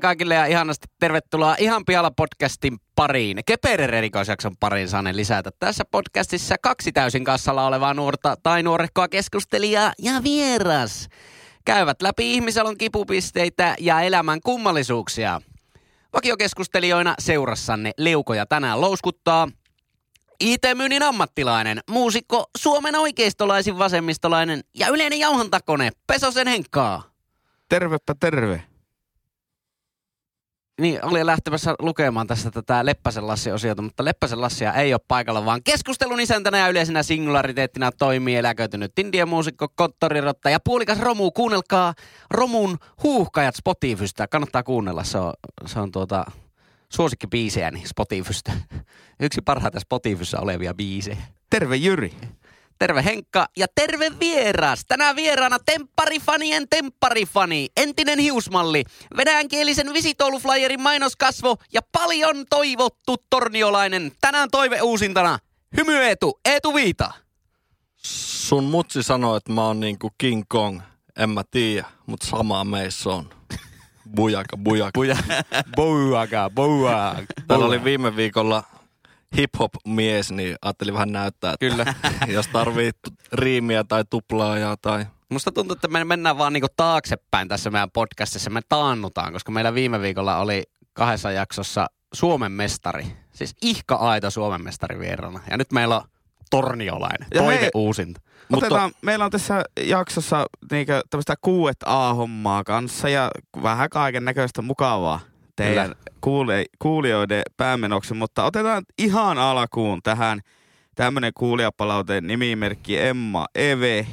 Kaikille ja ihanasti tervetuloa Ihan pihalla podcastin pariin. Keperer erikoisjakson pariin saanen lisätä. Tässä podcastissa kaksi täysin kassalla olevaa nuorta tai nuorekkoa keskustelijaa ja vieras. Käyvät läpi ihmisalon kipupisteitä ja elämän kummallisuuksia. Vakiokeskustelijoina seurassanne leukoja tänään louskuttaa IT-myynnin ammattilainen, muusikko, Suomen oikeistolaisin vasemmistolainen ja yleinen jauhantakone Pesosen Henkkaa. Tervepä terve. Niin, oli lähtemässä lukemaan tästä tätä Leppäsen Lassi-osiota, mutta Leppäsen Lassia ei ole paikalla, vaan keskustelun isäntänä ja yleisenä singulariteettina toimii eläköitynyt Indian muusikko, konttorirotta ja puolikas Romu. Kuunnelkaa Romun huuhkajat Spotifysta. Kannattaa kuunnella, se on, se on tuota, suosikkibiisejäni Spotifysta. Yksi parhaita Spotifyssa olevia biisejä. Terve Jyri. Terve Henkka ja terve vieras. Tänään vieraana tempparifanien tempparifani, entinen hiusmalli, venäjänkielisen visitouluflyerin mainoskasvo ja paljon toivottu torniolainen. Tänään toive uusintana. Hymy Eetu, Eetu Viita. Sun mutsi sanoo, että mä oon niinku King Kong. En mä tiedä, mutta samaa meissä on. Bujaka, bujaka. Bouaga, bouaga. Täällä oli viime viikolla hip-hop-mies, niin ajattelin vähän näyttää, että Kyllä. jos tarvii t- riimiä tai tuplaajaa tai... Musta tuntuu, että me mennään vaan niinku taaksepäin tässä meidän podcastissa. Me taannutaan, koska meillä viime viikolla oli kahdessa jaksossa Suomen mestari. Siis ihka aito Suomen mestari vierana. Ja nyt meillä on Torniolainen. Ja Toive hei- uusinta. Otetaan, meillä on tässä jaksossa niinkö tämmöistä kuuet A-hommaa kanssa ja vähän kaiken näköistä mukavaa teidän kuule, kuulijoiden päämenoksi, mutta otetaan ihan alkuun tähän tämmöinen kuulijapalaute nimimerkki Emma Eve.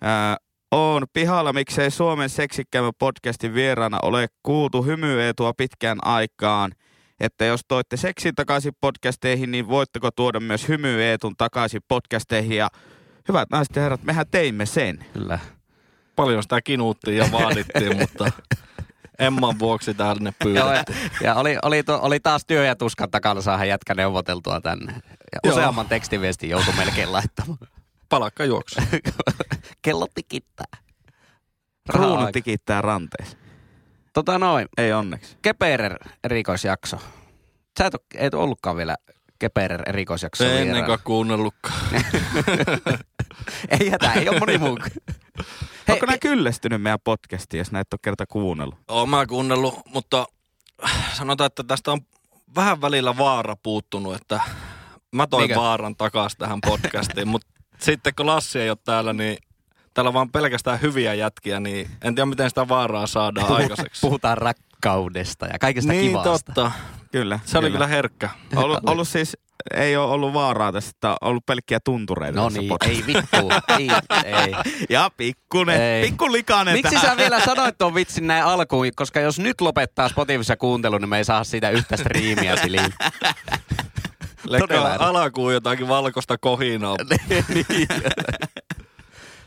Ää, on pihalla, miksei Suomen seksikkäämä podcastin vieraana ole kuultu hymyeetua pitkään aikaan. Että jos toitte seksin takaisin podcasteihin, niin voitteko tuoda myös hymyeetun takaisin podcasteihin. Ja hyvät naiset ja herrat, mehän teimme sen. Kyllä. Paljon sitä kinuuttiin ja vaadittiin, mutta Emman vuoksi tänne pyydettiin. ja oli, oli, to, oli, taas työ ja tuskan takana saada jätkä neuvoteltua tänne. Ja Joo. useamman tekstiviestin joutui melkein laittamaan. Palakka juoksu. Kello tikittää. Kruunu tikittää ranteessa. Tota noin, Ei onneksi. Keperer erikoisjakso. Sä et, ole, et ollutkaan vielä Keperer erikoisjakso. Ei ennenkaan kuunnellutkaan. ei hätä, ei ole moni muu. Hei, Onko nää kyllästynyt meidän podcastiin, jos näitä on kerta kuunnellut? Oon mä kuunnellut, mutta sanotaan, että tästä on vähän välillä vaara puuttunut, että mä toin Niinkö? vaaran takaisin tähän podcastiin, mutta sitten kun Lassi ei ole täällä, niin täällä on vaan pelkästään hyviä jätkiä, niin en tiedä miten sitä vaaraa saadaan aikaiseksi. Puhutaan rakkaudesta ja kaikesta niin kivasta. totta. Kyllä. Se oli kyllä herkkä. Ollut, ollut siis, ei ole ollut vaaraa tässä, että on ollut pelkkiä tuntureita No niin, ei vittu. ei, ei. Ja pikkunen, Ei. pikku likainen Miksi tähän. sä vielä sanoit tuon vitsin näin alkuun? Koska jos nyt lopettaa Spotifyssa kuuntelu, niin me ei saa siitä yhtä striimiä tiliin. Leikkaa ero. alakuun jotakin valkoista kohinaa. niin.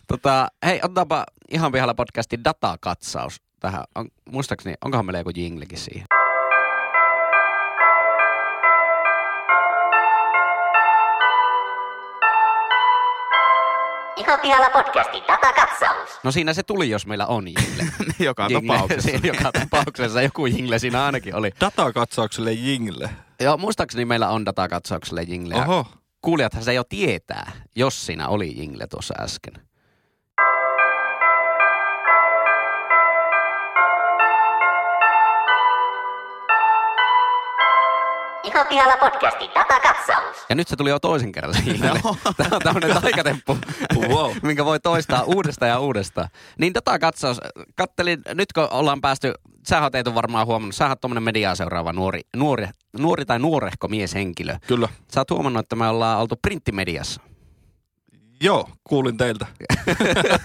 tota, hei, otetaanpa ihan pihalla podcastin datakatsaus tähän. On, muistaakseni, onkohan meillä joku jinglekin siihen? Ihan pihalla podcastin datakatsaus. No siinä se tuli, jos meillä on jingle. Joka Jingle. tapauksessa. Siinä joka tapauksessa joku jingle siinä ainakin oli. Datakatsaukselle jingle. Joo, muistaakseni meillä on datakatsaukselle jingle. Oho. Kuulijathan se jo tietää, jos siinä oli jingle tuossa äsken. Ihan pihalla podcastin datakatsaus. Ja nyt se tuli jo toisen kerran jingle. Tämä on tämmöinen taikatemppu, Wow. minkä voi toistaa uudestaan ja uudestaan. Niin datakatsaus, kattelin, nyt kun ollaan päästy, sä oot Eetu varmaan huomannut, sä oot tuommoinen mediaa seuraava nuori, nuori, nuori tai nuorehko mieshenkilö. Kyllä. Sä oot huomannut, että me ollaan oltu printtimediassa. Joo, kuulin teiltä.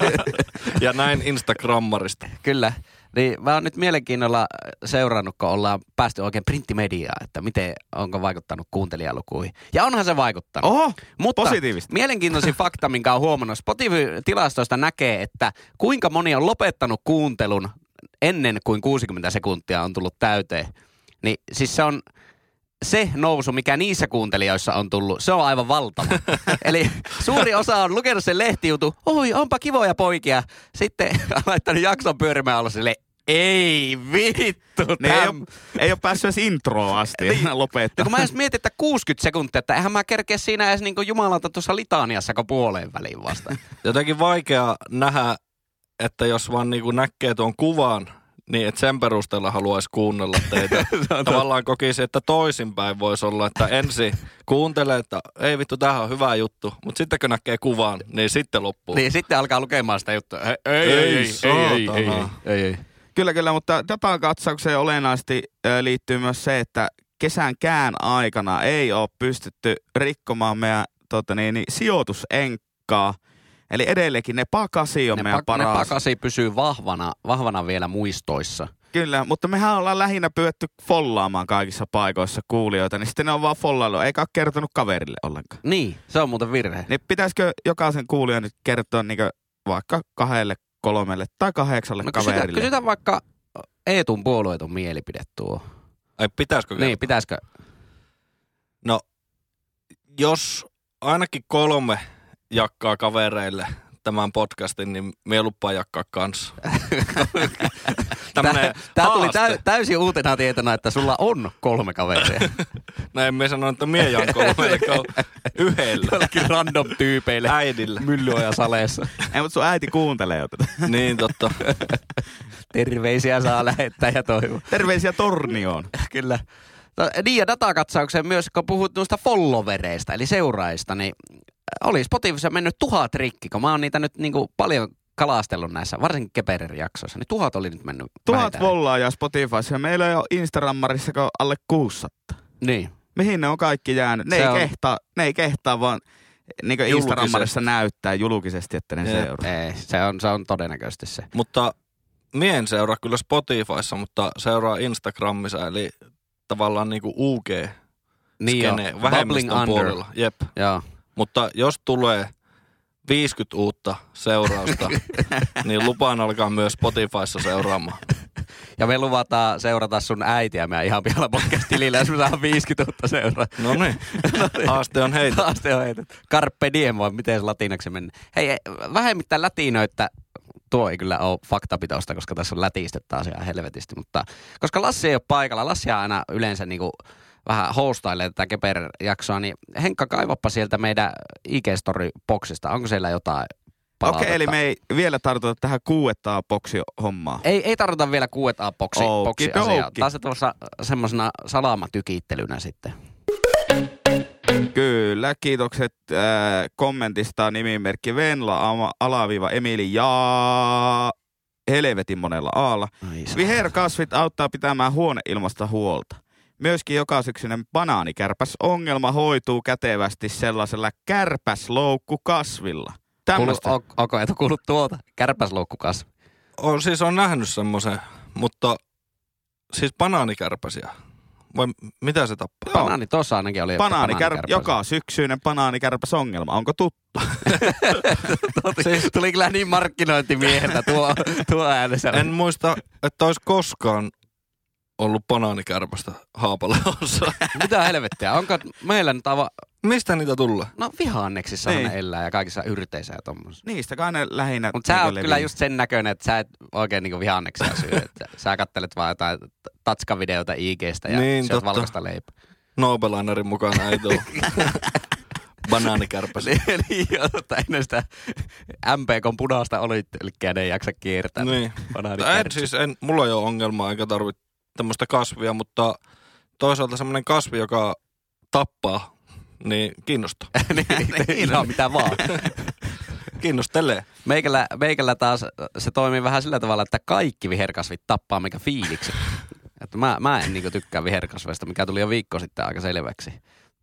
ja näin Instagrammarista. Kyllä. Niin mä oon nyt mielenkiinnolla seurannut, kun ollaan päästy oikein printtimediaan, että miten, onko vaikuttanut kuuntelijalukuihin. Ja onhan se vaikuttanut. Oho, Mutta positiivista. mielenkiintoisin fakta, minkä on huomannut, Spotify-tilastoista näkee, että kuinka moni on lopettanut kuuntelun ennen kuin 60 sekuntia on tullut täyteen. Niin siis se on se nousu, mikä niissä kuuntelijoissa on tullut, se on aivan valtava. Eli suuri osa on lukenut sen lehtijutu, oi onpa kivoja poikia. Sitten on laittanut jakson pyörimään olla sille Ei vittu. Ne ei, ole, ei ole päässyt edes introon asti Niin. niin. lopettaa. Ja kun mä edes mietin, että 60 sekuntia, että eihän mä kerkeä siinä edes niinku jumalauta tuossa litaniassa, puoleen väliin vasta. Jotenkin vaikea nähdä, että jos vaan niinku näkee tuon kuvan, niin että sen perusteella haluaisi kuunnella teitä. Tavallaan kokisi, että toisinpäin voisi olla, että ensin kuuntelee, että ei vittu, tämähän on hyvä juttu. Mutta sitten kun näkee kuvan, niin sitten loppuu. niin sitten alkaa lukemaan sitä juttua. Ei, ei, ei, ei, ei, ei, ei, saatana. ei, ei. Kyllä, kyllä, mutta datakatsaukseen olennaisesti ö, liittyy myös se, että kesän kään aikana ei ole pystytty rikkomaan meidän tota niin, niin, sijoitusenkkaa. Eli edelleenkin ne pakasi on Ne, meidän ne paras. pakasi pysyy vahvana, vahvana vielä muistoissa. Kyllä, mutta mehän ollaan lähinnä pyötty follaamaan kaikissa paikoissa kuulijoita, niin sitten ne on vaan follailu, eikä ole kertonut kaverille ollenkaan. Niin, se on muuten virhe. Niin pitäisikö jokaisen kuulijan nyt kertoa niin vaikka kahdelle, kolmelle tai kahdeksalle No kysytä, kaverille? kysytä vaikka Eetun puolueeton mielipide tuo. Ai pitäisikö Niin, pitäisikö? No, jos ainakin kolme jakkaa kavereille tämän podcastin, niin mie lupaan jakkaa kanssa. Tämä tuli täy, täysin uutena tietona, että sulla on kolme kaveria. Näin me sanoin, että mie jaan kolme, eli on yhdelle Jollekin random tyypeille äidille. myllyoja saleessa. Ei, mutta sun äiti kuuntelee jo tätä. Niin totta. Terveisiä saa lähettää ja toivoa. Terveisiä Tornioon. Kyllä. No, Niin ja datakatsaukseen myös, kun puhut noista followereista, eli seuraajista, niin oli Spotifyssa mennyt tuhat rikki, kun mä oon niitä nyt niinku paljon kalastellut näissä, varsinkin Keperin jaksoissa, niin tuhat oli nyt mennyt Tuhat vähintään. vollaajaa Spotifyssa ja meillä ei ole Instagrammarissa kuin alle 600. Niin. Mihin ne on kaikki jäänyt? Ne, Se ei, on- kehtaa, ne ei kehtaa vaan niin. Instagrammarissa näyttää julkisesti, että ne Jep. seuraa. Ei, se on, se on todennäköisesti se. Mutta mie en seuraa kyllä Spotifyssa, mutta seuraa Instagramissa, eli tavallaan niinku UG Niin jo, bubbling vähemmistön puolella. Jep. Joo. Mutta jos tulee 50 uutta seurausta, niin lupaan alkaa myös Spotifyssa seuraamaan. Ja me luvataan seurata sun äitiä meidän ihan pihalla podcast-tilillä, jos me saadaan 50 uutta seuraa. No niin, haaste on heitä. Haaste on heitetty. Carpe diem vai miten se latinaksi mennä. Hei, ei, vähemmittä latinoita, tuo ei kyllä ole faktapitoista, koska tässä on lätistöt taas ihan helvetisti. Mutta koska Lassi ei ole paikalla, Lassi aina yleensä niinku vähän hostailee tätä Keper-jaksoa, niin Henkka kaivappa sieltä meidän IG-story-boksista. Onko siellä jotain Okei, palautetta? eli me ei vielä tartuta tähän kuuettaa boksi hommaa. Ei, ei tarvita vielä kuuetta boksi, boksi asiaa. Okidoki. Taas tuossa semmoisena salamatykittelynä sitten. Kyllä, kiitokset äh, kommentista nimimerkki Venla, ama, alaviiva Emili ja helvetin monella aalla. Viherkasvit auttaa pitämään huoneilmasta huolta. Myöskin joka syksyinen banaanikärpäs ongelma hoituu kätevästi sellaisella kärpäsloukkukasvilla. Kuulu, Tämmöistä. on, onko et kuullut tuota? Kärpäsloukkukasvi. On, siis on nähnyt semmoisen, mutta siis banaanikärpäsiä. Vai mitä se tappaa? Joo. Banaani tuossa ainakin oli. Banaanikär, joka syksyinen banaanikärpäs ongelma. Onko tuttu? Siis tuli kyllä niin markkinointimieheltä tuo, tuo äänessä. En muista, että olisi koskaan ollut banaanikärpästä Haapaleossa. Mitä helvettiä? Onko meillä nyt aivan... Mistä niitä tulee? No vihanneksissa Niin. ne elää ja kaikissa yrteissä ja tommosissa. Niistä kai ne lähinnä... Mutta sä oot kyllä just sen näköinen, että sä et oikein niinku vihanneksia syö. Että sä kattelet vaan jotain tatskavideota IGstä ja Niin, syöt totta. valkoista leipää. Nobelainerin mukana ei tule. Banaanikärpäs. Eli jotta ennen sitä MPKn punaista olittelkkiä ne ei jaksa kiertää. Niin. En, siis en, mulla ei ole ongelmaa eikä tarvitse tämmöistä kasvia, mutta toisaalta semmoinen kasvi, joka tappaa, niin kiinnostaa. niin, ihan mitä vaan. Kiinnostelee. Meikällä, meikällä taas se toimii vähän sillä tavalla, että kaikki viherkasvit tappaa mikä fiiliksi. Että mä, mä en niinku tykkää viherkasveista, mikä tuli jo viikko sitten aika selväksi.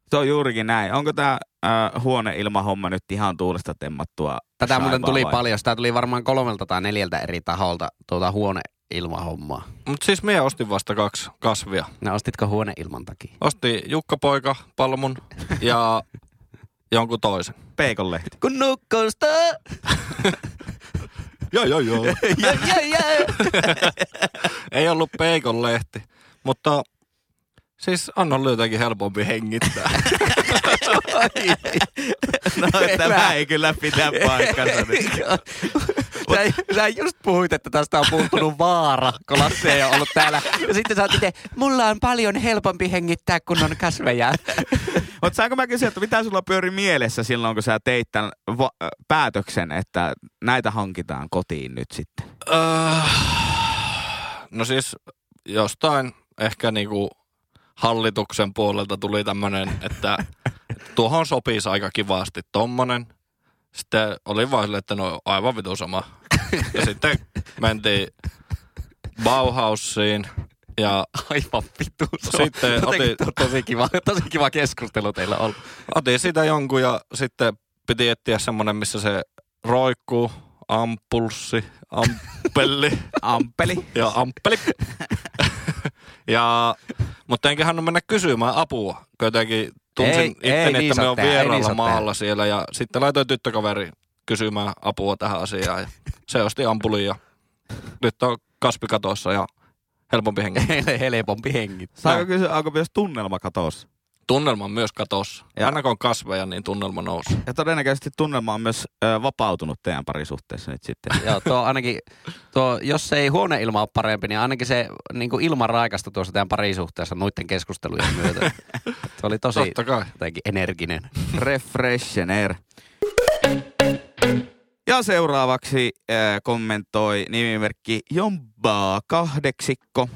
Se on juurikin näin. Onko tämä äh, huoneilmahomma nyt ihan tuulesta temmattua? Tätä muuten tuli vai? paljon. Sitä tuli varmaan kolmelta tai neljältä eri taholta tuota huoneilmahommaa. Mutta siis minä ostin vasta kaksi kasvia. No ostitko huoneilman takia? Ostin Jukka Poika palmun ja jonkun toisen. Peikonlehti. Kun nukkosta! Joo, joo, joo. ja, ja, ja. Ei ollut peikon lehti, mutta siis on ollut jotenkin helpompi hengittää. No, tämä ei kyllä pitää paikkansa. nyt. Sä sä just puhuit, että tästä on puuttunut vaara, kun Lasse ei ole ollut täällä. Ja sitten sä oot itse, mulla on paljon helpompi hengittää, kun on kasveja. Mutta saanko mä kysyä, että mitä sulla pyöri mielessä silloin, kun sä teit tämän va- päätöksen, että näitä hankitaan kotiin nyt sitten? Öö, no siis jostain ehkä niinku hallituksen puolelta tuli tämmönen, että tuohon sopisi aika kivasti tommonen. Sitten oli vaan silleen, että no aivan vitu sama. Ja sitten mentiin Bauhausiin ja Aivan vittu. Se on Sitten otin- to- tosi, kiva, tosi kiva keskustelu teillä on otin siitä jonkun ja sitten piti etsiä semmonen, missä se roikkuu, ampulssi, ampelli. Ampeli. ja amppeli. ja, mutta enkä hän mennä kysymään apua, kun jotenkin tunsin Ei, itteni, ei niin että me on vieraalla maalla siellä. Ja sitten laitoin tyttökaveri kysymään apua tähän asiaan. Ja se osti ampulin ja nyt on kasvi katossa ja helpompi hengi. Heille helpompi hengittää. Saanko kysyä, onko myös tunnelma katossa? Tunnelma on myös katossa. Ja- Aina kun on kasveja, niin tunnelma nousee. Ja todennäköisesti tunnelma on myös ö, vapautunut teidän parisuhteessa nyt sitten. Joo, tuo ainakin, tuo, jos ei huoneilma ole parempi, niin ainakin se niin kuin ilman raikasta tuossa teidän parisuhteessa noiden keskustelujen myötä. Se oli tosi Totta kai. jotenkin energinen. Refreshener. Ja seuraavaksi äh, kommentoi nimimerkki Jombaa kahdeksikko.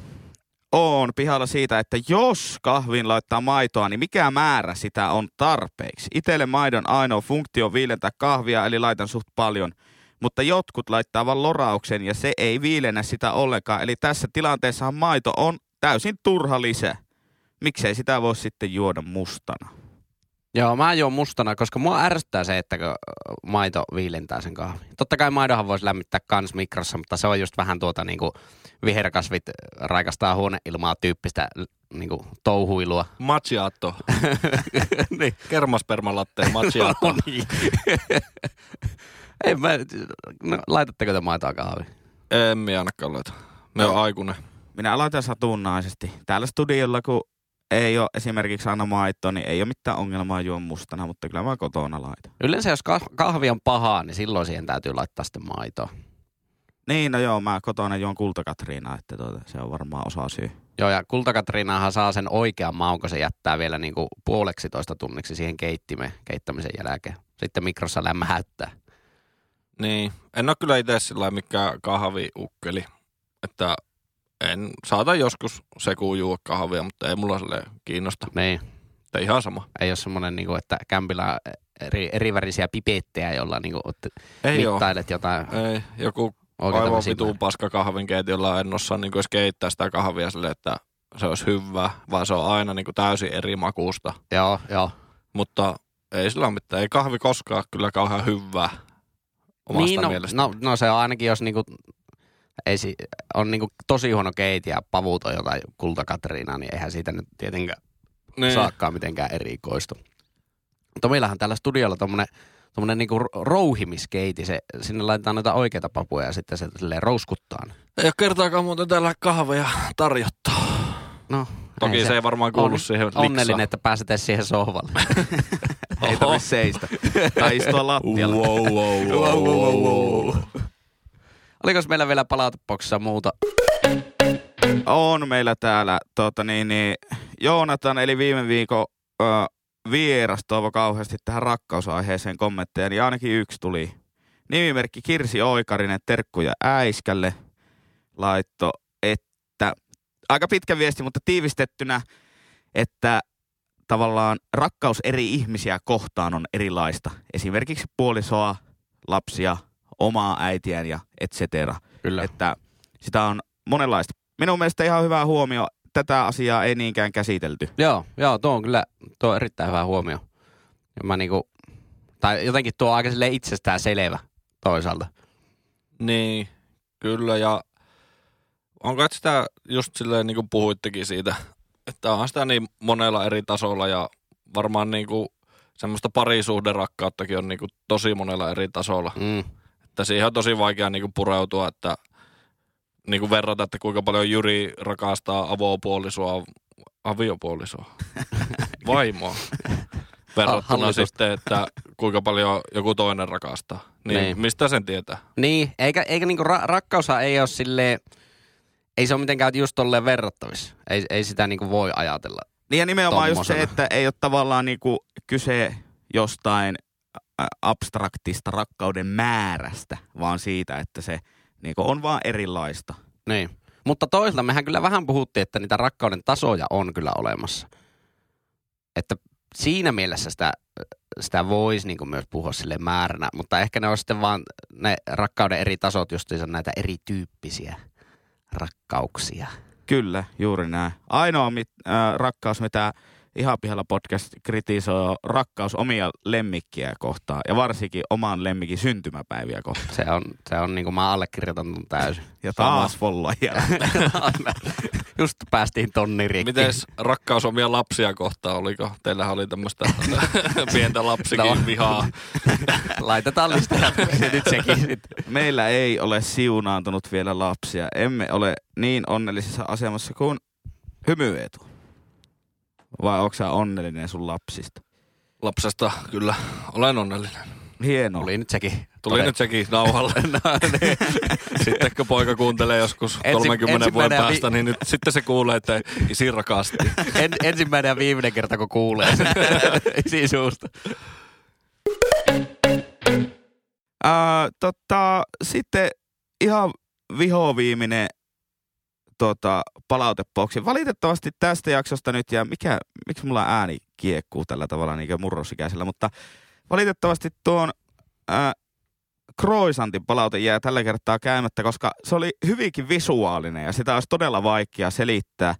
On pihalla siitä, että jos kahviin laittaa maitoa, niin mikä määrä sitä on tarpeeksi? Itelle maidon ainoa funktio on viilentää kahvia, eli laitan suht paljon. Mutta jotkut laittaa vain lorauksen ja se ei viilennä sitä ollenkaan. Eli tässä tilanteessahan maito on täysin turha lisä. Miksei sitä voi sitten juoda mustana? Joo, mä juon mustana, koska mua ärsyttää se, että kun maito viilentää sen kahvin. Totta kai maidohan voisi lämmittää kans mikrossa, mutta se on just vähän tuota niinku viherkasvit raikastaa huoneilmaa tyyppistä niinku touhuilua. Macchiato. niin. Kermaspermalatteen macchiato. No niin. Ei mä, no, laitatteko te maitoa kahviin? En minä ainakaan laita. Me on aikuinen. Minä laitan satunnaisesti. Täällä studiolla, kun ei ole esimerkiksi aina maitoa, niin ei ole mitään ongelmaa juon mustana, mutta kyllä mä kotona laitan. Yleensä jos kah- kahvi on pahaa, niin silloin siihen täytyy laittaa sitten maitoa. Niin, no joo, mä kotona juon kultakatriinaa, että tuota, se on varmaan osa syy. Joo, ja kultakatriinahan saa sen oikean maun, kun se jättää vielä niinku puoleksi toista tunniksi siihen keittimeen keittämisen jälkeen. Sitten mikrossa lämmähättää. Niin. En ole kyllä itse sillä mikään kahviukkeli. Että en saata joskus sekuun juo kahvia, mutta ei mulla sille kiinnosta. Niin. Että ihan sama. Ei ole semmoinen, niinku, että kämpillä eri, erivärisiä pipettejä, jolla niinku, oot- Ei mittailet jotain Ei, joku aivan vitun paska kahvinkeitiolla en osaa niin edes keittää sitä kahvia sille, että se olisi hyvää, vaan se on aina niin kuin täysin eri makuusta. Joo, joo. Mutta ei sillä ole mitään. Ei kahvi koskaan kyllä kauhean hyvää omasta niin, no, mielestä. no, no, se on ainakin, jos niinku, ei, si- on niinku tosi huono keiti ja pavut on jotain kultakatriinaa, niin eihän siitä nyt tietenkään niin. saakkaan mitenkään erikoistu. Mutta meillähän täällä studiolla tommonen, tommonen niinku ro- rouhimiskeiti, se, sinne laitetaan noita oikeita papuja ja sitten se silleen rouskuttaa. ne. Ei ole kertaakaan muuten täällä kahveja tarjottu. No, Toki se, ei varmaan kuulu siihen liksaan. Onnellinen, että pääset edes siihen sohvalle. Ei tarvitse seistä. Tai istua lattialla. Wow, wow, Wow, wow, wow, wow. Oliko meillä vielä palautepoksissa muuta? On meillä täällä tota niin, niin, Joonatan, eli viime viikon ö, vieras toivo kauheasti tähän rakkausaiheeseen kommentteja, niin ainakin yksi tuli. Nimimerkki Kirsi Oikarinen, terkkuja äiskälle, laitto, että aika pitkä viesti, mutta tiivistettynä, että tavallaan rakkaus eri ihmisiä kohtaan on erilaista. Esimerkiksi puolisoa, lapsia, omaa äitiään ja et cetera. Kyllä. Että sitä on monenlaista. Minun mielestä ihan hyvä huomio. Tätä asiaa ei niinkään käsitelty. Joo, joo, tuo on kyllä tuo on erittäin hyvä huomio. Ja mä niinku, tai jotenkin tuo on aika itsestään selvä toisaalta. Niin, kyllä. Ja onko et sitä just silleen niin kuin puhuittekin siitä, että on sitä niin monella eri tasolla ja varmaan niin kuin semmoista parisuhderakkauttakin on niin kuin tosi monella eri tasolla. Mm. Että siihen on tosi vaikea niin kuin pureutua, että niin kuin verrata, että kuinka paljon Jyri rakastaa avopuolisoa, aviopuolisoa, vaimoa. Verrattuna sitten, että kuinka paljon joku toinen rakastaa. Niin, Niin. mistä sen tietää? Niin, eikä, eikä niinku ra- rakkaushan ei ole silleen, ei se ole mitenkään just tolleen verrattavissa. Ei, ei sitä niinku voi ajatella. Niin ja nimenomaan just se, Tommosena. että ei ole tavallaan niinku kyse jostain abstraktista rakkauden määrästä, vaan siitä, että se niinku on vaan erilaista. Niin. Mutta toisaalta mehän kyllä vähän puhuttiin, että niitä rakkauden tasoja on kyllä olemassa. Että siinä mielessä sitä, sitä voisi niin myös puhua sille määränä, mutta ehkä ne on sitten vaan ne rakkauden eri tasot justiinsa näitä erityyppisiä rakkauksia. Kyllä, juuri näin. Ainoa mit, äh, rakkaus, mitä Ihan pihalla podcast kritisoi, rakkaus omia lemmikkiä kohtaan ja varsinkin oman lemmikin syntymäpäiviä kohtaan. Se on, se on niin kuin mä allekirjoitan ton täysin. Ja taas folloa Just päästiin tonni rikki. Mites rakkaus omia lapsia kohtaan, oliko? Teillähän oli tämmöistä pientä lapsikin No. vihaa. Laitetaan listaa se nyt sekin sitten. Meillä ei ole siunaantunut vielä lapsia. Emme ole niin onnellisessa asemassa kuin hymyetu. Vai onko sä onnellinen sun lapsista? Lapsesta kyllä olen onnellinen. Hienoa. Tuli nyt sekin. Tuli nyt sekin nauhalle. Niin. Sitten kun poika kuuntelee joskus Ensi- 30 vuoden vi- päästä, niin nyt sitten se kuulee, että isi rakasti. En, ensimmäinen ja viimeinen kerta, kun kuulee isin suusta. Ää, tota, sitten ihan vihoviiminen tota, palautepoksi. Valitettavasti tästä jaksosta nyt, ja mikä, miksi mulla ääni kiekkuu tällä tavalla niin murrosikäisellä, mutta valitettavasti tuon ää, Croissantin palaute jää tällä kertaa käymättä, koska se oli hyvinkin visuaalinen ja sitä olisi todella vaikea selittää,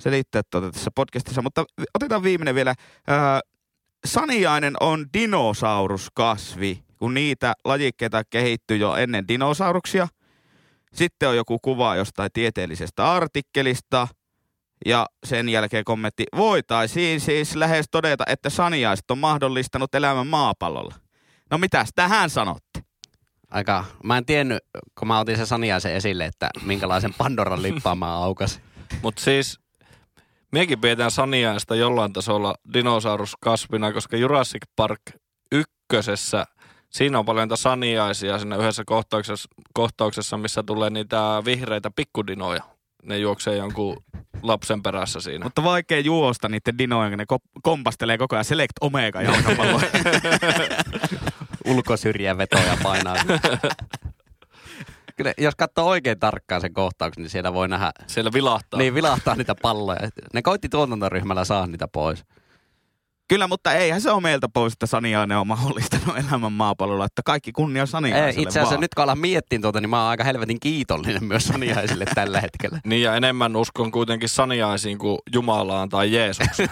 selittää tuota tässä podcastissa. Mutta otetaan viimeinen vielä. Ää, Saniainen on dinosauruskasvi, kun niitä lajikkeita kehittyy jo ennen dinosauruksia. Sitten on joku kuva jostain tieteellisestä artikkelista. Ja sen jälkeen kommentti, voitaisiin siis lähes todeta, että saniaiset on mahdollistanut elämän maapallolla. No mitäs tähän sanotte? Aika, mä en tiennyt, kun mä otin sen Saniaisen esille, että minkälaisen Pandoran lippaan mä aukasin. Mutta siis miekin pidetään Saniaista jollain tasolla dinosauruskasvina, koska Jurassic Park ykkösessä, siinä on paljon niitä saniaisia siinä yhdessä kohtauksessa, kohtauksessa missä tulee niitä vihreitä pikkudinoja. Ne juoksee jonkun lapsen perässä siinä. Mutta vaikea juosta niiden dinojen, kun ne ko- kompastelee koko ajan Select Omega jalkapalloa. Ulkosyrjien vetoja painaa. Kyllä, jos katsoo oikein tarkkaan sen kohtauksen, niin siellä voi nähdä, Siellä vilahtaa. niin vilahtaa niitä palloja. Ne koitti tuotantoryhmällä saada niitä pois. Kyllä, mutta eihän se ole meiltä pois, että Saniainen on mahdollistanut elämän maapallolla, että kaikki kunnia Ei, Saniaiselle itse asiassa vaan. nyt kun alan miettiä tuota, niin mä oon aika helvetin kiitollinen myös Saniaisille tällä hetkellä. Niin ja enemmän uskon kuitenkin saniaisiin kuin Jumalaan tai Jeesukseen.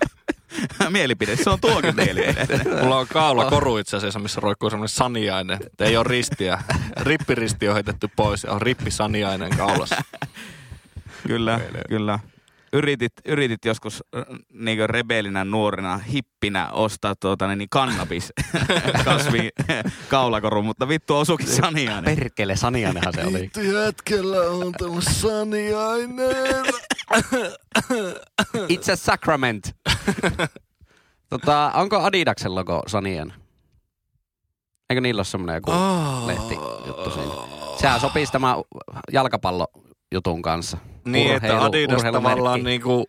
mielipide, se on tuokin mielipide. Mulla on kaula koru itse asiassa, missä roikkuu semmoinen saniainen. Et Ei ole ristiä. Rippiristi on heitetty pois ja on rippi saniainen kaulassa. kyllä, kyllä. Yritit, yritit joskus niin rebelinä nuorena hippinä ostaa tuota, niin kannabis kasvi kaulakoru, mutta vittu osukin Saniainen. Perkele, Saniainenhan se oli. jätkellä on tämä saniainen. It's a sacrament. tota, onko Adidaksen logo Sanian? Eikö niillä ole semmoinen joku lehti juttu siinä? Sehän sopisi tämä jalkapallojutun kanssa. Niin, että Urheilu- Adidas urheilumerkki. tavallaan niinku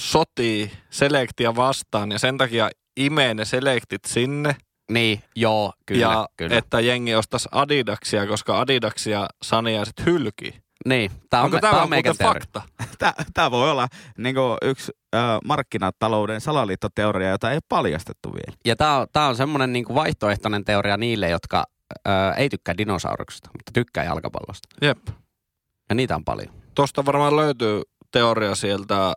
sotii selektiä vastaan ja sen takia imee ne selektit sinne. Niin, joo, kyllä, ja kyllä. että jengi ostaisi Adidaksia, koska Adidaksia saniaiset hylkii. niin, tää on, Onko me- tämä tää on muuten fakta? Tämä voi olla niin yksi äh, markkinatalouden salaliittoteoria, jota ei ole paljastettu vielä. Ja tää on, tää on semmoinen niinku vaihtoehtoinen teoria niille, jotka ö, ei tykkää dinosauruksista, mutta tykkää jalkapallosta. Jep. Ja niitä on paljon. Tuosta varmaan löytyy teoria sieltä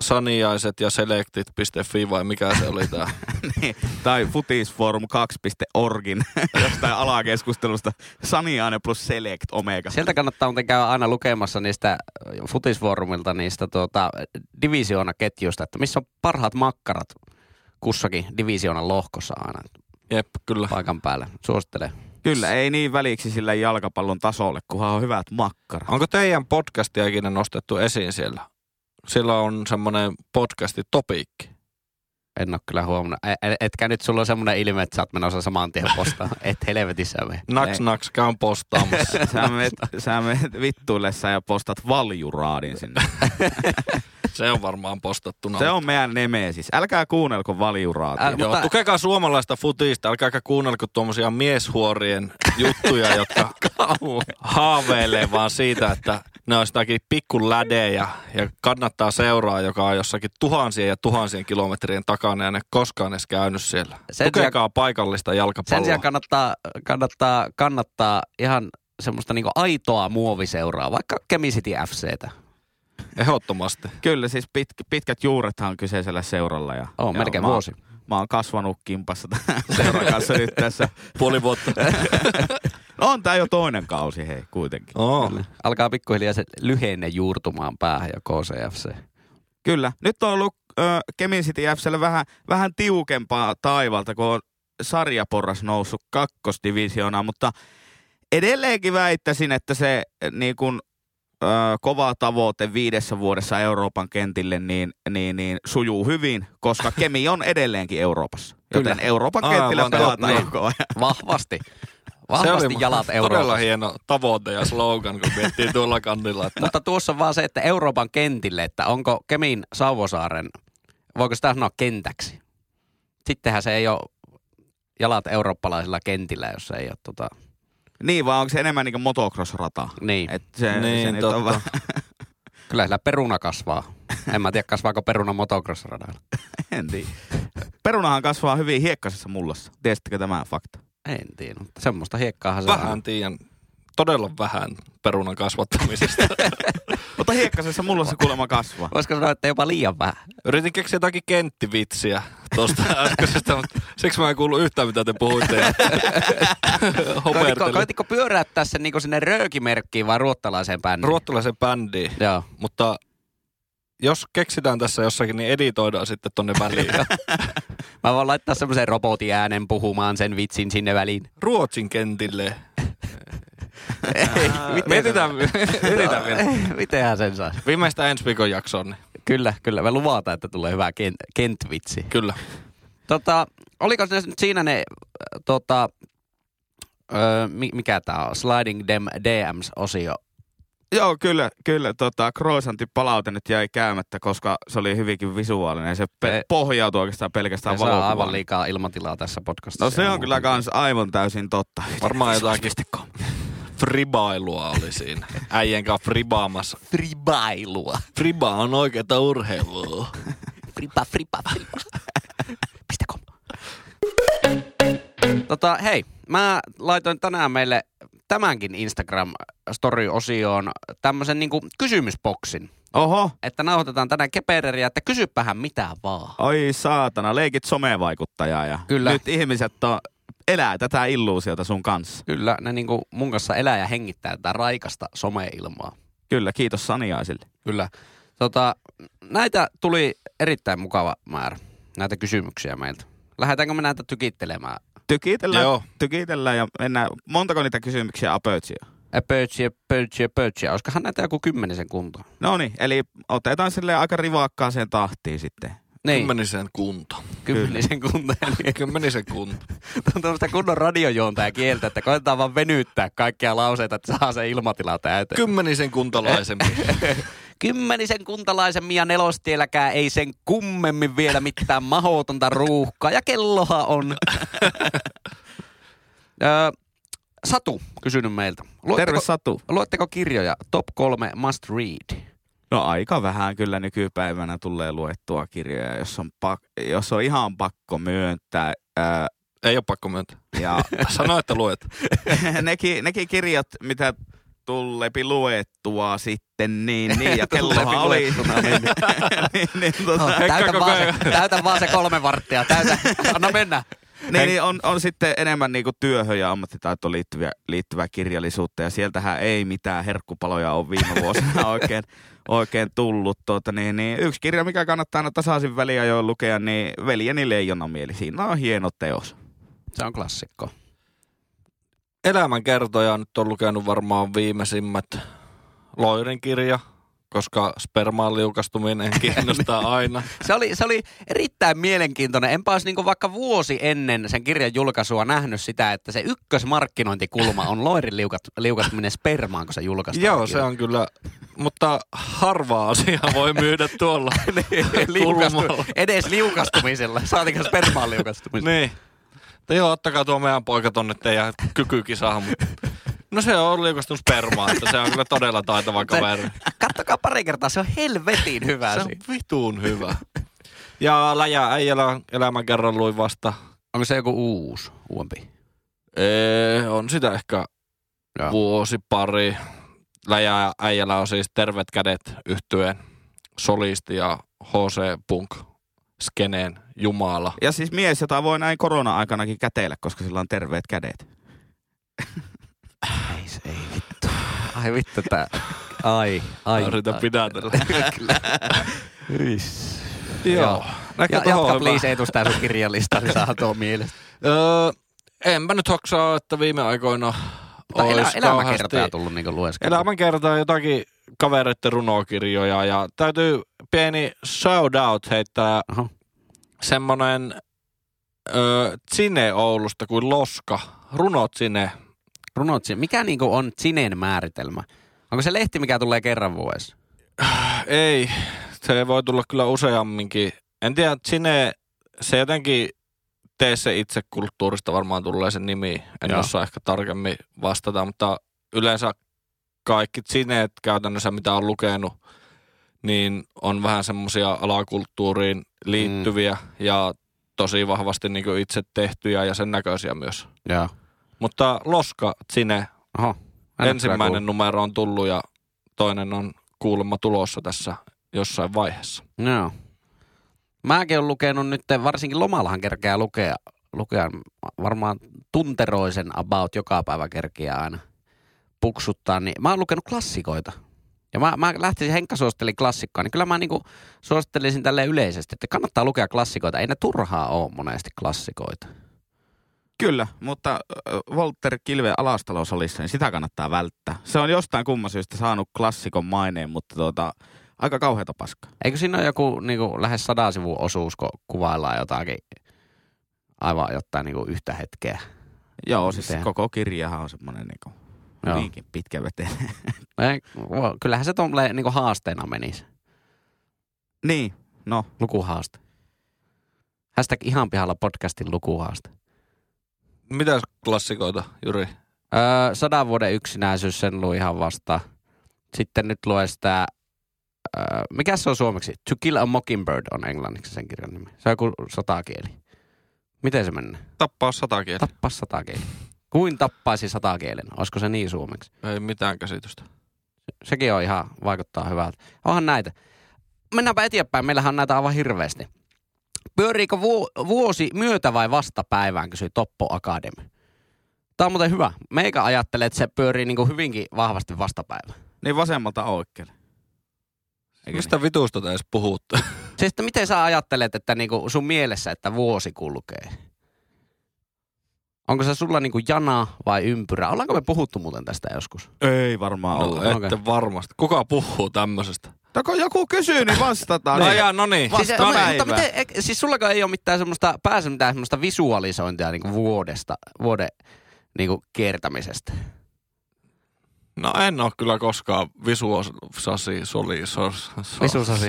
saniaiset ja selektit.fi vai mikä se oli tää. Niin, tai Futisforum 2.orgin jostain alakeskustelusta Saniainen plus Select Omega. Sieltä kannattaa muuten käydä aina lukemassa niistä futisfoorumilta niistä tuota, divisioonaketjuista, että missä on parhaat makkarat kussakin divisioonan lohkossa aina Jep, kyllä. paikan päällä. Suosittelen. Kyllä, ei niin väliksi sillä jalkapallon tasolle, kunhan on hyvät makkarat. Onko teidän podcastia ikinä nostettu esiin siellä? Siellä on semmoinen podcasti topiikki. En ole kyllä huomannut. E- e- Etkä nyt sulla on semmoinen ilme, että sä oot menossa saman tien postaan. Et helvetissä me. Naks naks käyn postaamassa. Sä menet, sä menet vittuillessa ja postat valjuraadin sinne. Se on varmaan postattuna. Se on meidän nemesis. Älkää kuunnelko valjuraatia. Ä- Joo, Mutta- tukekaa suomalaista futista, älkääkä kuunnelko tuommoisia mieshuorien juttuja, jotka haaveilee vaan siitä, että ne on jotakin pikku lädejä ja kannattaa seuraa, joka on jossakin tuhansien ja tuhansien kilometrien takana ja ne koskaan edes käynyt siellä. Sen Tukekaa paikallista jalkapalloa. Sen sijaan kannattaa, kannattaa, kannattaa ihan semmoista niinku aitoa muoviseuraa, vaikka Kemi City FCtä. Ehdottomasti. Kyllä, siis pit, pitkät juurethan on kyseisellä seuralla. Ja, On ja melkein mä, vuosi. Mä oon kasvanut kimpassa seuran kanssa nyt tässä. Puoli vuotta. No on tää jo toinen kausi, hei, kuitenkin. Oh. Alkaa pikkuhiljaa se lyhenne juurtumaan päähän ja KCFC. Kyllä. Nyt on ollut ö, Kemin City FClle vähän, vähän tiukempaa taivalta, kun on sarjaporras noussut kakkosdivisioonaan, mutta edelleenkin väittäisin, että se niin kun, ö, kova tavoite viidessä vuodessa Euroopan kentille niin, niin, niin sujuu hyvin, koska Kemi on edelleenkin Euroopassa. Joten Kyllä. Aivan, Aivan, kentillä pelataan niin. koko ajan. Vahvasti. Se Vahvasti oli jalat todella Euroopassa. hieno tavoite ja slogan, kun miettii tuolla kantilla. Että Mutta tuossa on vaan se, että Euroopan kentille, että onko Kemin Sauvosaaren, voiko sitä sanoa kentäksi? Sittenhän se ei ole jalat eurooppalaisilla kentillä, jos se ei ole tota, Niin, vaan onko se enemmän niin kuin motocross-rata? niin. Et se, se Niin, nyt on totta. vähän, Kyllä sillä peruna kasvaa. En mä tiedä, kasvaako peruna motocross-radalla. en tiedä. Perunahan kasvaa hyvin hiekkaisessa mullassa. Tiesittekö tämä fakta? En tiedä, mutta semmoista hiekkaahan se vähän tiedän, todella vähän perunan kasvattamisesta. Mutta hiekkaisessa mullassa kuulemma kasvaa. Voisiko sanoa, että jopa liian vähän? Yritin keksiä jotakin kenttivitsiä tuosta äskeisestä, mutta siksi mä en kuullut yhtään, mitä te puhuitte. koititko pyöräyttää sen niin sinne röökimerkkiin vai ruottalaiseen bändiin? Ruottalaisen bändiin, Joo. mutta jos keksitään tässä jossakin, niin editoidaan sitten tonne väliin. Mä voin laittaa semmoisen robotin äänen puhumaan sen vitsin sinne väliin. Ruotsin kentille. Ei, Mietitään, mietitään vielä. Mitenhän sen saa? Viimeistä ensi viikon jaksoon, niin Kyllä, kyllä. Me luvataan, että tulee hyvä kent, kentvitsi. kyllä. Tota, oliko se nyt siinä ne, tota, öö, mi- mikä tää on, Sliding Dem DMs-osio? Joo, kyllä, kyllä. Tota, Croissantin palaute nyt jäi käymättä, koska se oli hyvinkin visuaalinen. Se pe- Se- pohjautuu oikeastaan pelkästään Se saa valokuvaan. aivan liikaa ilmatilaa tässä podcastissa. No se on kyllä kans aivan täysin totta. Varmaan jotakin fribailua oli siinä. Äijän kanssa fribaamassa. Fribailua. Friba on oikeeta urheilua. Friba, friba, friba. Pistä kom. Tota, hei, mä laitoin tänään meille tämänkin Instagram-story-osioon tämmöisen niinku kysymysboksin. Oho, Että nauhoitetaan tänään kepereriä, että kysypähän mitä vaan. oi saatana, leikit somevaikuttajaa ja Kyllä. nyt ihmiset on, elää tätä illuusiota sun kanssa. Kyllä, ne niinku mun kanssa elää ja hengittää tätä raikasta someilmaa. Kyllä, kiitos Saniaisille. Kyllä. Tota, näitä tuli erittäin mukava määrä, näitä kysymyksiä meiltä. Lähdetäänkö me näitä tykittelemään? Tykitellään, Joo. tykitellään ja mennään. Montako niitä kysymyksiä apötsiä? Pötsiä, pötsiä, pötsiä. Olisikohan näitä joku kymmenisen kuntoa? No niin, eli otetaan sille aika rivakkaaseen tahtiin sitten. Niin, Kymmenisen kunto. kymmenisen kuntoa. Eli Kymmenisen kunto. on tuommoista kunnon radiojuontaja kieltä, että koetetaan vaan venyttää kaikkia lauseita, että saa se ilmatila täyteen. Kymmenisen kuntalaisempi. Kymmenisen kuntalaisen ja nelostielläkään ei sen kummemmin vielä mitään mahotonta ruuhkaa. Ja kellohan on. Satu kysynyt meiltä. Terve Luetteko, Satu. luetteko kirjoja Top 3 Must Read? No aika vähän kyllä nykypäivänä tulee luettua kirjoja, jos on, pak- jos on ihan pakko myöntää. Ää, Ei ole pakko myöntää. ja Sano, että luet. nekin, nekin kirjat, mitä tullepi luettua sitten, niin, niin ja kellohan oli. niin, niin, niin, tota, Täytä vaan, se, täytä vaan se kolme varttia. Täytä. Anna mennä. Niin, niin on, on sitten enemmän niinku työhön ja ammattitaitoon liittyviä, liittyvää kirjallisuutta ja sieltähän ei mitään herkkupaloja ole viime vuosina oikein, oikein tullut. Tuota, niin, niin, yksi kirja, mikä kannattaa aina tasaisin väliä jo lukea, niin Veljeni leijonamieli. Siinä on hieno teos. Se on klassikko. Elämänkertoja nyt on lukenut varmaan viimeisimmät. Loirin kirja, koska spermaan liukastuminen kiinnostaa aina. Se oli, se oli erittäin mielenkiintoinen. Enpä olisi niin vaikka vuosi ennen sen kirjan julkaisua nähnyt sitä, että se ykkösmarkkinointikulma on loirin liukat, liukastuminen spermaan, kun se julkaistaan. Joo, se on kyllä, mutta harva asia voi myydä tuolla Liukastu, kulmalla. edes liukastumisella, saatika spermaan liukastumisella. Niin. Te joo, ottakaa tuo meidän poika tonne teidän kykykisaan. mutta- No se on liukastunut spermaa, että se on kyllä todella taitava kaveri. Kattokaa pari kertaa, se on helvetin hyvä Se on vituun hyvä. Ja läjä äijälä elämän kerran luin vasta. Onko se joku uusi, uudempi? Ee, on sitä ehkä Joo. vuosi pari. Läjä äijällä on siis Tervet kädet yhtyeen solisti ja HC Punk skeneen jumala. Ja siis mies, jota voi näin korona-aikanakin käteillä, koska sillä on terveet kädet. Ei se, ei vittu. Ai vittu tää. Ai, ai. Yritä pidätellä. Joo. Näkö Ja, jatka please Eetus tää sun kirjalista, niin saa tuo mielestä. Öö, enpä nyt hoksaa, että viime aikoina Tai elä, olisi elämäkertoja tullut niinku lueskelua. Elämänkertaa jotakin kavereiden runokirjoja ja täytyy pieni shout out heittää Oho. semmonen ö, Zine Oulusta kuin Loska. Runot Zine. Runot, mikä niinku on Zinen määritelmä? Onko se lehti, mikä tulee kerran vuodessa? Ei, se voi tulla kyllä useamminkin. En tiedä, Zine, se jotenkin tee se itse kulttuurista varmaan tulee sen nimi. En Joo. osaa ehkä tarkemmin vastata, mutta yleensä kaikki Zineet käytännössä, mitä on lukenut, niin on vähän semmoisia alakulttuuriin liittyviä mm. ja tosi vahvasti niin itse tehtyjä ja sen näköisiä myös. Joo. Mutta Loska. En oo ensimmäinen numero on tullut ja toinen on kuulemma tulossa tässä jossain vaiheessa. Joo. Mäkin olen lukenut nyt, varsinkin lomallahan kerkeää lukea, lukea varmaan tunteroisen about joka päivä kerkeää aina puksuttaa, niin mä oon lukenut klassikoita. Ja mä, mä lähtisin, Henkka suositteli klassikkoa, niin kyllä mä niinku suosittelisin tälle yleisesti, että kannattaa lukea klassikoita. Ei ne turhaa ole monesti klassikoita. Kyllä, mutta Walter Kilve alastalosalissa, niin sitä kannattaa välttää. Se on jostain kumman syystä saanut klassikon maineen, mutta tuota, aika kauheata paskaa. Eikö siinä ole joku niinku, lähes sadan sivun osuus, kun kuvaillaan jotakin aivan jotain niinku, yhtä hetkeä? Joo, siis Miten? koko kirjahan on semmoinen niinku Joo. hyvinkin pitkä veteen. Vo- Kyllähän se tuommoinen niinku haasteena menisi. niin, no, Lukuhaaste. Hashtag ihan pihalla podcastin lukuhaaste. Mitäs klassikoita, Juri? Öö, sadan vuoden yksinäisyys, sen luin ihan vasta. Sitten nyt lue sitä, öö, mikä se on suomeksi? To Kill a Mockingbird on englanniksi sen kirjan nimi. Se on joku sotakieli. Miten se menee? Tappaa sata kieltä. Tappaa sotakieli. Kuin tappaisi satakielen? Olisiko se niin suomeksi? Ei mitään käsitystä. Sekin on ihan, vaikuttaa hyvältä. Onhan näitä. Mennäänpä eteenpäin. Meillähän on näitä aivan hirveästi. Pyöriikö vu- vuosi myötä vai vastapäivään, kysyi Toppo Akademi. Tämä on muuten hyvä. Meikä ajattelee, että se pyörii niin hyvinkin vahvasti vastapäivään. niin vasemmalta oikealle. Eikö Mistä vitusta te edes puhutte? Siis, että miten sä ajattelet, että niinku sun mielessä, että vuosi kulkee? Onko se sulla niinku jana vai ympyrä? Ollaanko me puhuttu muuten tästä joskus? niin? Ei varmaan No, ollut. ette Okei. varmasti. Kuka puhuu tämmöisestä? No kun joku kysyy, niin vastataan. No Niin. ja, no niin. Vasta- Siis, päivä. mutta miten, ek- siis sullako ei ole mitään semmoista, pääse mitään semmoista visualisointia niinku vuodesta, vuoden niinku kiertämisestä? No en ole kyllä koskaan visuosasi soli sos, sos, Visusasi.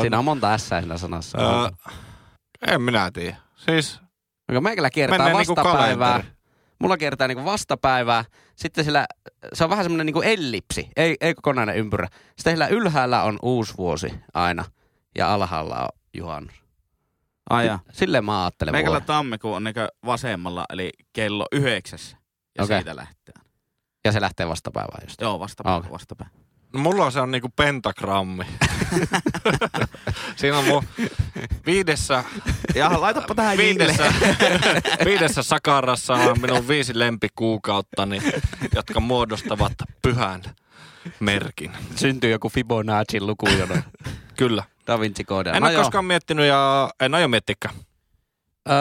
Siinä on monta S siinä sanassa. Öö, en minä tiedä. Siis Onko meikällä kiertää menee niinku Mulla kiertää niinku vastapäivää. Sitten sillä, se on vähän semmoinen niinku ellipsi, ei, ei kokonainen ympyrä. Sitten sillä ylhäällä on uusi vuosi aina ja alhaalla on juhannus. Ai ja. Silleen mä ajattelen Meikällä tammikuu on niinku vasemmalla, eli kello yhdeksässä. Ja Okei. siitä lähtee. Ja se lähtee vastapäivään just. Joo, vastapäin, Okei. okay. vastapäin. No, mulla on se on niinku pentagrammi. Siinä on mun viidessä, Ja laitapa tähän viidessä, viidessä. sakarassa on minun viisi lempikuukauttani, jotka muodostavat pyhän merkin. Syntyy joku Fibonacci luku jono. Kyllä. Da Vinci Code. En no ole koskaan miettinyt ja en aio miettikään. Öö,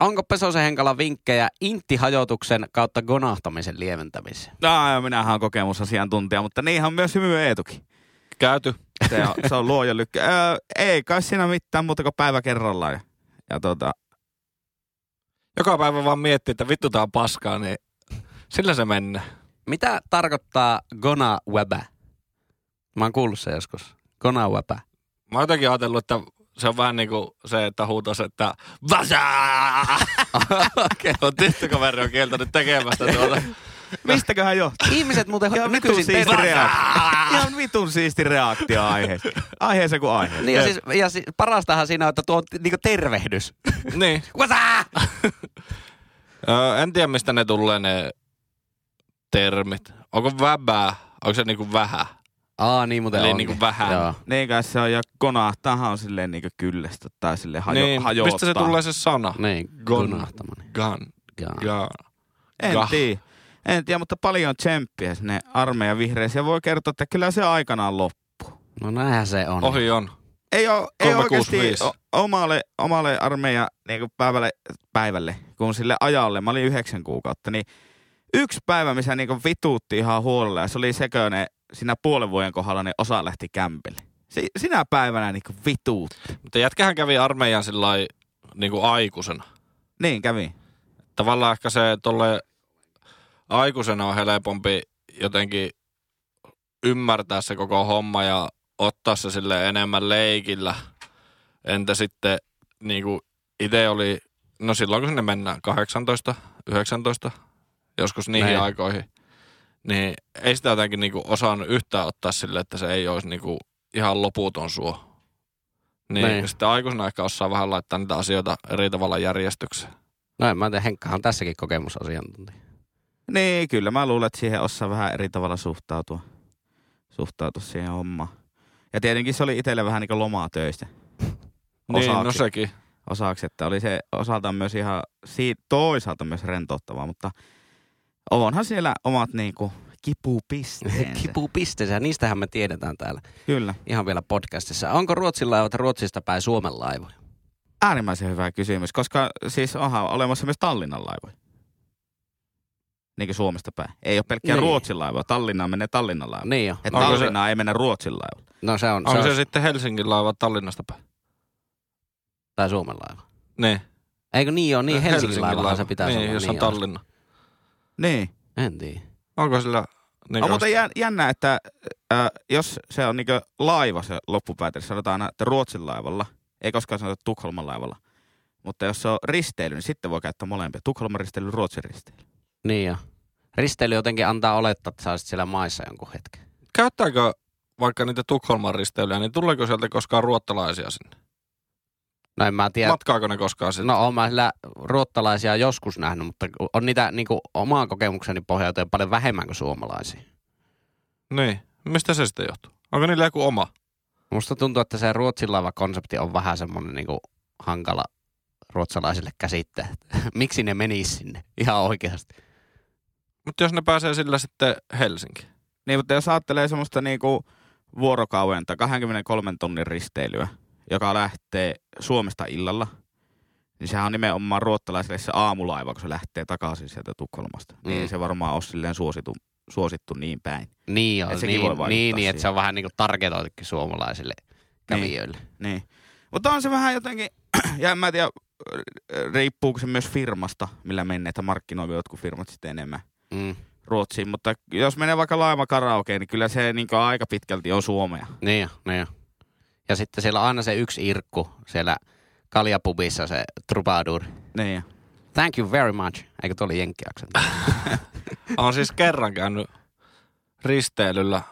Onko Pesosen Henkala vinkkejä intihajoituksen kautta gonahtamisen lieventämiseen? No, minähän on kokemusasiantuntija, mutta niinhän on myös hymy Eetukin. Käyty. Se on, se on luoja lykkä. Öö, ei kai siinä mitään muuta kuin päivä kerrallaan. Ja, ja tota, Joka päivä vaan miettii, että vittu tää on paskaa, niin sillä se mennä. Mitä tarkoittaa gona webä? Mä oon kuullut se joskus. Gona webä. Mä oon jotenkin ajatellut, että se on vähän niin kuin se, että huutas, että vasaa! Okei. on tyttökaveri on kieltänyt tekemästä tuota. mistäköhän johtuu? Ihmiset muuten Ihan vitun nykyisin siisti reaktio. Ihan vitun siisti reaktio aiheeseen. Aiheeseen kuin aihe. Niin ja, siis, ja siis parastahan siinä on, että tuo on niinku tervehdys. niin. Vasaa! En tiedä, mistä ne tulee ne termit. Onko väbää? Onko se niinku vähä? Aa, niin muuten Eli onkin. niinku vähän. Joo. Niin kai se on, ja konahtahan on silleen niinku kyllästä tai silleen hajo, niin, hajottaa. mistä se tulee se sana? Niin, gonahtaminen. Gun. Joo. Gun. En tiedä. En tiedä, mutta paljon tsemppiä sinne armeijan vihreisiin. Ja voi kertoa, että kyllä se aikanaan loppu. No näinhän se on. Ohi on. Ei, ole, ei 365. oikeasti o- omalle, omalle armeijan niin päivälle, päivälle, kun sille ajalle, mä olin yhdeksän kuukautta, niin yksi päivä, missä niin vituutti ihan huolella, ja se oli seköinen siinä puolen vuoden kohdalla, niin osa lähti kämpille. Si- sinä päivänä niin vituutti. Mutta jätkähän kävi armeijan sillä niinku aikuisena. Niin kävi. Tavallaan ehkä se tolle aikuisena on helpompi jotenkin ymmärtää se koko homma ja ottaa se sille enemmän leikillä. Entä sitten niinku itse oli, no silloin kun sinne mennään 18, 19, joskus niihin Näin. aikoihin, niin ei sitä jotenkin niinku osannut yhtään ottaa sille, että se ei olisi niinku ihan loputon suo. Niin, Niin. sitten aikuisena ehkä osaa vähän laittaa niitä asioita eri tavalla järjestykseen. No en mä tiedä, Henkkahan on tässäkin kokemusasiantuntija. Niin, kyllä mä luulen, että siihen osaa vähän eri tavalla suhtautua. Suhtautua siihen hommaan. Ja tietenkin se oli itselle vähän niin kuin lomaa töistä. Niin, no sekin. osaksi, että oli se osaltaan myös ihan toisaalta myös rentouttavaa, mutta onhan siellä omat niinku kipupisteensä. Kipupisteensä, niistähän me tiedetään täällä Kyllä. ihan vielä podcastissa. Onko Ruotsin laivat Ruotsista päin Suomen laivoja? Äärimmäisen hyvä kysymys, koska siis onhan olemassa myös Tallinnan laivoja. Niin kuin Suomesta päin. Ei ole pelkkää Niin. Ruotsin laivoja. Tallinnaan menee Tallinnan laiva. Niin jo. Että Onko se- Tallinnaan ei mennä Ruotsin laivalla. No se on, Onko se se, on sitten Helsingin laiva Tallinnasta päin? tai Suomen laiva. Niin. Eikö niin ole? Niin Helsingin, laivahan laiva. se pitäisi niin, olla. jos niin on Tallinna. Niin. En tiedä. Onko sillä... Niin on muuten jän- jännä, että äh, jos se on niinku laiva se loppupäätelmä, sanotaan aina, että Ruotsin laivalla, ei koskaan sanota Tukholman laivalla. Mutta jos se on risteily, niin sitten voi käyttää molempia. Tukholman risteily, Ruotsin risteily. Niin jo. Risteily jotenkin antaa olettaa, että sä olisit siellä maissa jonkun hetken. Käyttääkö vaikka niitä Tukholman risteilyjä, niin tuleeko sieltä koskaan ruottalaisia sinne? No en mä tiedä. Matkaako ne koskaan sinne? No oon mä sillä ruottalaisia joskus nähnyt, mutta on niitä niinku omaan kokemukseni pohjalta jo paljon vähemmän kuin suomalaisia. Niin. Mistä se sitten johtuu? Onko niillä joku oma? Musta tuntuu, että se Ruotsin laiva-konsepti on vähän semmoinen niinku hankala ruotsalaisille käsittää. Miksi ne menis sinne ihan oikeasti? Mutta jos ne pääsee sillä sitten Helsinkiin. Niin, mutta jos ajattelee semmoista niinku vuorokauden tai 23 tunnin risteilyä, joka lähtee Suomesta illalla, niin sehän on nimenomaan ruottalaisille se aamulaiva, kun se lähtee takaisin sieltä Tukholmasta. Mm. Niin Mm. ei se varmaan ole silleen suosittu, suosittu niin päin. Niin on, sekin voi niin, niin, niin että se on vähän niinku targetoitukin suomalaisille kävijöille. Niin. Mutta on se vähän jotenkin, ja en mä tiedä, riippuuko se myös firmasta, millä mennään, että markkinoivat jotkut firmat sitten enemmän Mm. Ruotsiin. Mutta jos menee vaikka laiva karaokeen, niin kyllä se niin aika pitkälti on Suomea. Niin jo, niin jo. Ja sitten siellä on aina se yksi irkku siellä kaljapubissa, se troubadour. Niin. Thank you very much. Eikö tuo oli jenkkiaksen? On siis kerran käynyt risteilyllä,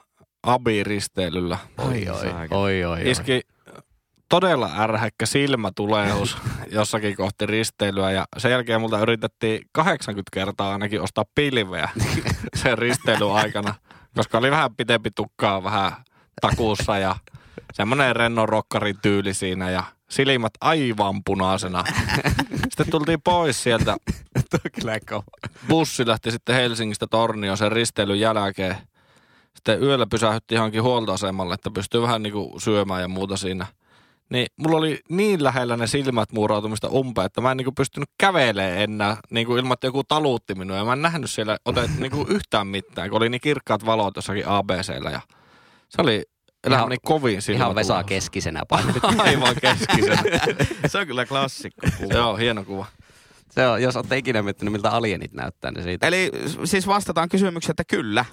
Abi-risteilyllä. Oi, oi, oi, oi, oi. Iski todella ärhäkkä silmätulehdus jossakin kohti risteilyä ja sen jälkeen multa yritettiin 80 kertaa ainakin ostaa pilveä sen risteilyn aikana, koska oli vähän pitempi tukkaa vähän takuussa ja semmoinen rennon rokkarin tyyli siinä ja silmät aivan punaisena. Sitten tultiin pois sieltä. Bussi lähti sitten Helsingistä Tornioon sen risteilyn jälkeen. Sitten yöllä pysähdyttiin johonkin huoltoasemalle, että pystyy vähän niinku syömään ja muuta siinä. niin mulla oli niin lähellä ne silmät muurautumista umpeen, että mä en niinku pystynyt kävelemään enää niinku ilman, että joku taluutti minua. Ja mä en nähnyt siellä otet, niinku yhtään mitään, kun oli niin kirkkaat valot jossakin ABCllä. Ja se oli Ihan- niin kovin silmät Ihan Vesa ulos. keskisenä painettu. Aivan keskisen. Se on kyllä klassikko. Joo, hieno kuva. Se on, jos olette ikinä miettinyt, miltä alienit näyttää, niin siitä. Eli siis vastataan kysymykseen, että kyllä.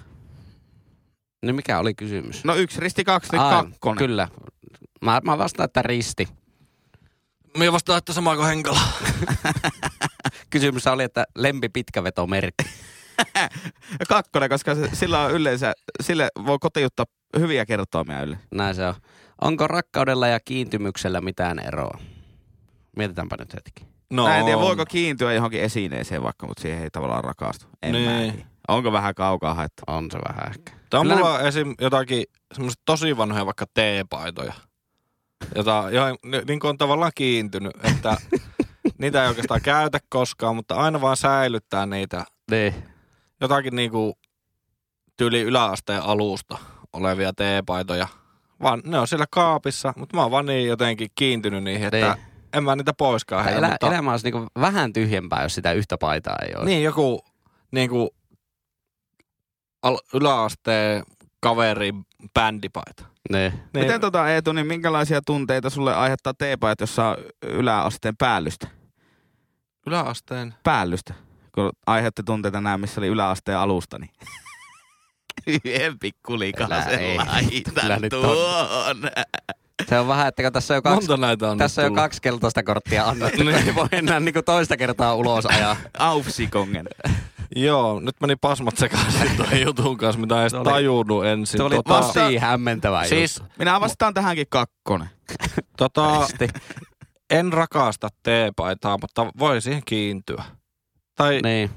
Niin mikä oli kysymys? No yksi risti kaksi, Ai, kakkonen. Kyllä. Mä, mä vastaan, että risti. Minä vastaan, että sama kuin Henkala. Kysymys oli, että lempi pitkävetomerkki. Kakkonen, koska se, sillä on yleensä, sille voi kotiuttaa hyviä kertoimia yleensä. Näin se on. Onko rakkaudella ja kiintymyksellä mitään eroa? Mietitäänpä nyt hetki. No, Mä en tiedä, voiko kiintyä johonkin esineeseen vaikka, mutta siihen ei tavallaan rakastu. En mä Niin. tiedä. Onko vähän kaukaa haettu? On se vähän ehkä. Tämä on Kyllä mulla esim. jotakin semmoiset tosi vanhoja vaikka teepaitoja, jota, johon niin kuin on tavallaan kiintynyt, että niitä ei oikeastaan käytä koskaan, mutta aina vaan säilyttää niitä Niin. jotakin niinku tyyli yläasteen alusta olevia teepaitoja. Vaan ne on siellä kaapissa, mutta mä oon vaan niin jotenkin kiintynyt niihin, että Niin. en mä niitä poiskaan heitä. Elä, mutta, Elämä olisi niinku vähän tyhjempää, jos sitä yhtä paitaa ei ole. Niin, joku niinku al- yläasteen kaveri bändipaita. Niin. Niin, Miten tota Eetu, niin minkälaisia tunteita sulle aiheuttaa teepaat, jossa on yläasteen päällystä? yläasteen? Päällystä. Kun aiheutti tunteita nämä, missä oli yläasteen alusta, niin... Yhden ei. Kyllä laitan tuon. Se on vähän, että kun tässä on jo kaksi, tässä on jo kaksi keltaista korttia annettu, niin ei voi enää niinku toista kertaa ulos ajaa. Aufsikongen. Joo, nyt meni pasmat sekaisin tuon jutun kanssa, mitä en edes tajunnut ensin. Se oli tota, tosi hämmentävä siis, juttu. Minä vastaan tähänkin kakkonen. tota, en rakasta teepaitaa, mutta voi siihen kiintyä. Tai niin. Niin.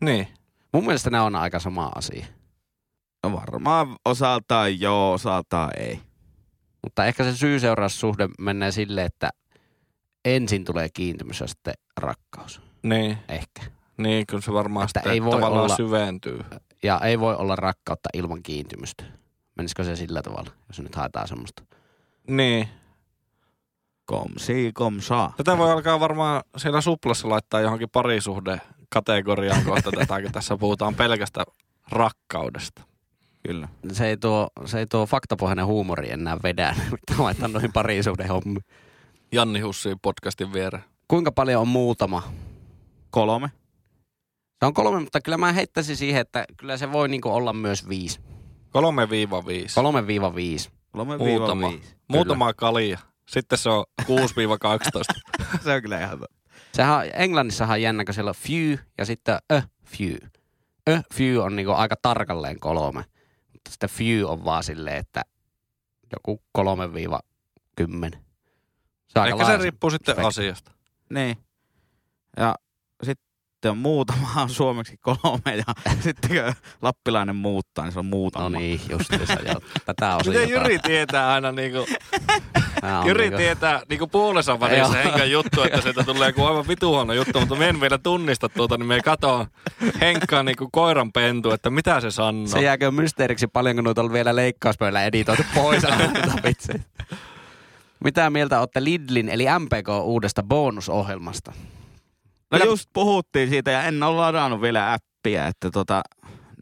niin. Mun mielestä ne on aika sama asia. No varmaan osaltaan joo, osaltaan ei. Mutta ehkä se syy-seuraussuhde menee silleen, että ensin tulee kiintymys ja sitten rakkaus. Niin, Ehkä. niin kyllä se varmaan Että sitten ei voi tavallaan olla- syventyy. Ja ei voi olla rakkautta ilman kiintymystä. Menisikö se sillä tavalla, jos nyt haetaan semmoista? Niin. Kom si, kom saa. Tätä voi alkaa varmaan siellä suplassa laittaa johonkin parisuhde kategoriaan kohta tätä, kun tässä puhutaan pelkästä rakkaudesta. Kyllä. Se ei tuo, se ei tuo faktapohjainen huumori enää vedä, mitä laittaa noihin parisuhde hommi. Janni Hussi podcastin viereen. Kuinka paljon on muutama? Kolme. Se on kolme, mutta kyllä mä heittäisin siihen, että kyllä se voi niinku olla myös viisi. 3-5. Kolme viiva viisi. Kolme Muutama. viiva viisi. Muutama kalia. Sitten se on 6-12. Se on kyllä ihan totta. Sehän on- Englannissahan on jännä, kun siellä on few ja sitten a few. A few on niinku aika tarkalleen kolme. Mutta sitten few on vaan silleen, että joku kolme viiva kymmenen. Se on aika Ehkä se riippuu sitten spektri. asiasta. Niin. Ja sitten on muutama on suomeksi kolme ja sitten kun lappilainen muuttaa, niin se on muutama. No niin, justiinsa joo. Tätä Miten osiota. Jyri tietää aina niinku, Jyri niinku- tietää niinku puolensa välissä. Henkan juttu, että sieltä tulee joku aivan vituhuono juttu, mutta me en vielä tunnista tuota, niin me katoa Henkkaa niinku koiran pentu, että mitä se sanoo. Se jääkö mysteeriksi paljonko noita on vielä leikkauspöydällä editoitu pois. Mitä mieltä olette Lidlin eli MPK uudesta bonusohjelmasta? No Kyllä- just puhuttiin siitä ja en ole ladannut vielä appia, että tota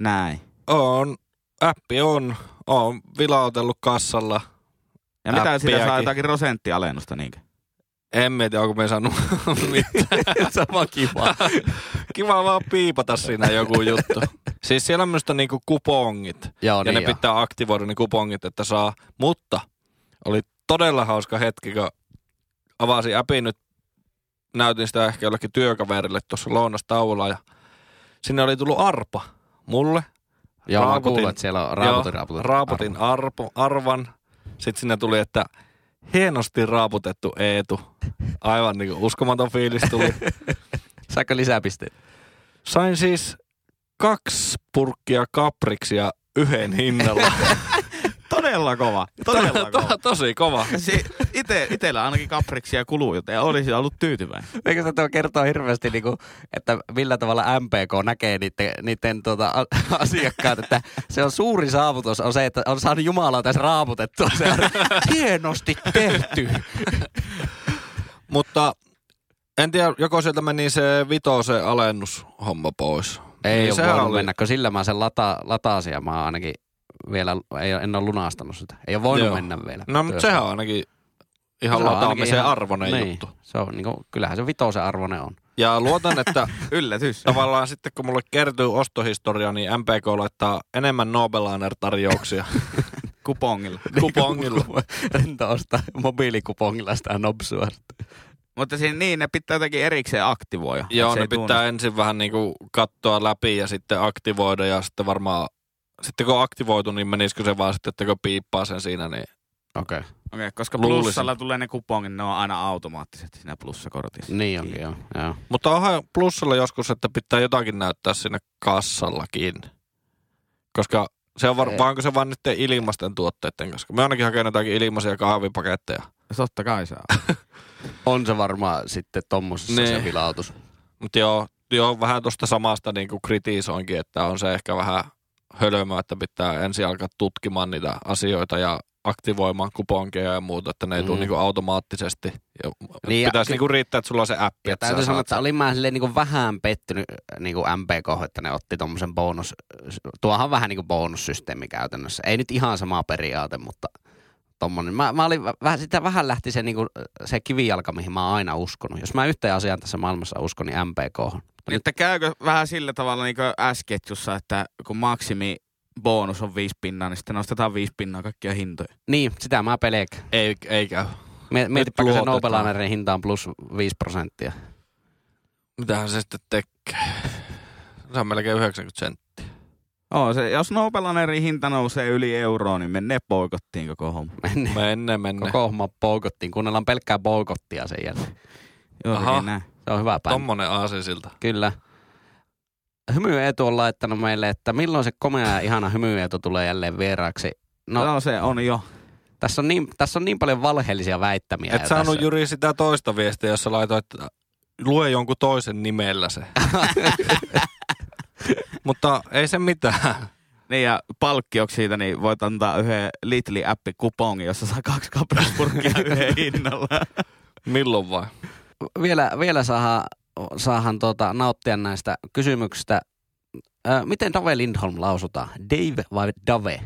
näin. On, appi on, on vilautellut kassalla. Ja mitä siitä saa jotakin prosenttialennusta niinkö? En mieti, onko me saanut mitään. Sama kiva. Kiva vaan piipata siinä joku juttu. Siis siellä on myös niinku kupongit. Joo, ja niin ne joo. pitää aktivoida ne kupongit, että saa. Mutta oli todella hauska hetki, kun avasin appin nyt. Näytin sitä ehkä jollekin työkaverille tuossa lounastauolla ja sinne oli tullut arpa mulle. Joo, mä kuulin, että siellä on raaputin, Joo, raaputin. raaputin arpo, arvan. Sitten sinne tuli, että hienosti raaputettu Eetu. Aivan niin uskomaton fiilis tuli. Saiko lisäpisteitä? Sain siis kaksi purkkia kapriksia yhden hinnalla. Todella kova. Todella To, kova. tosi kova. Si- ite, itellä ainakin kapriksia kuluu, joten olisi ollut tyytyväinen. Eikö se tuo kertoo hirveästi, niinku, että millä tavalla MPK näkee niiden, niiden tuota, asiakkaat, että se on suuri saavutus on se, että on saanut Jumalaa tässä raaputettua. Se on hienosti tehty. Mutta en tiedä, joko sieltä meni se vitosen alennushomma pois. Ei Niin ole voinut oli- mennä, kun sillä mä sen lata, latasin ja mä ainakin vielä, ei, ole- en ole lunastanut sitä. Ei ole voinut Joo. mennä vielä. No, mutta sehän on ainakin ihan Se ihan- arvoinen niin, juttu. Se on, niin kuin, kyllähän se vitosen arvoinen on. Ja luotan, että Yllätys. tavallaan sitten kun mulle kertyy ostohistoria, niin MPK laittaa enemmän Nobelaner-tarjouksia Kupongilla. kupongilla. Rento ostaa mobiilikupongilla sitä nopsua. Mutta siinä, niin, ne pitää jotenkin erikseen aktivoida. Joo, Se ne pitää tunnu. ensin vähän niinku katsoa läpi ja sitten aktivoida ja sitten varmaan, sitten kun on aktivoitu, niin menisikö se vaan sitten, että kun piippaa sen siinä, niin Okei, okay. Okei, koska Luulisin. plussalla tulee ne kupongit, ne on aina automaattisesti siinä plussakortissa. niin onkin joo. joo. Mutta onhan plussalla joskus, että pitää jotakin näyttää sinne kassallakin. Koska se on var, Ei. vai onko se vaan niiden ilmaisten tuotteiden kanssa? Me ainakin hakenut jotakin ilmaisia kahvipaketteja. Totta kai saa. On se varmaan sitten tommosessa Niin. se vilautus. Mutta joo, joo, vähän tuosta samasta niinku kritisoinkin, että on se ehkä vähän hölmöä, että pitää ensin alkaa tutkimaan niitä asioita ja aktivoimaan kuponkeja ja muuta, että ne ei tule Mm. niinku automaattisesti. Ja Niin ja pitäisi ky- niinku riittää, että sulla on se appi. Ja täytyy sanoa, että olin mä silleen niin vähän pettynyt niin kuin MPK, että ne otti tommosen bonus. Tuohan on vähän niin kuin bonussysteemi käytännössä. Ei nyt ihan sama periaate, mutta tommonen. Mä, mä olin vä- vähän, sitä vähän lähti se, niin kuin, se kivijalka, mihin mä oon aina uskonut. Jos mä yhteen asiaan tässä maailmassa uskon, niin MPK. Niin, että käykö vähän sillä tavalla niin kuin S-ketjussa, että kun maksimi bonus on viisi pinnaa, niin sitten nostetaan viisi pinnaa kaikkia hintoja. Niin, sitä mä pelkään. Ei, ei käy. Mie- Mietipä, kun se. Nobelanerin hinta on plus 5 prosenttia. Mitähän se sitten tekee? Se on melkein 90 senttiä. Oo, se, jos Nobelanerin hinta nousee yli euroa, niin menee poikottiin koko homma. Menne. Menne, menne. Koko homma poukottiin. Kuunnellaan pelkkää poukottia sen jälkeen. Aha. näin. Se on hyvä päivä. Tommonen aasinsilta. Kyllä. Hymy Eetu on laittanut meille, että milloin se komea ja ihana Hymy Eetu tulee jälleen vieraaksi. No, No, se on jo. tässä, on niin, tässä on niin paljon valheellisia väittämiä. Et saanut tässä. Juri sitä toista viestiä, jossa laitoit, että lue jonkun toisen nimellä se. Mutta ei se mitään. Niin ja palkkioksi siitä, niin voit antaa yhden Litli appi kupongin, jossa saa kaksi kapraspurkkia yhden hinnalla. Milloin vai? Vielä, vielä saadaan, saadaan tuota, nauttia näistä kysymyksistä. Ö, miten Dave Lindholm lausutaan? Dave vai Dave?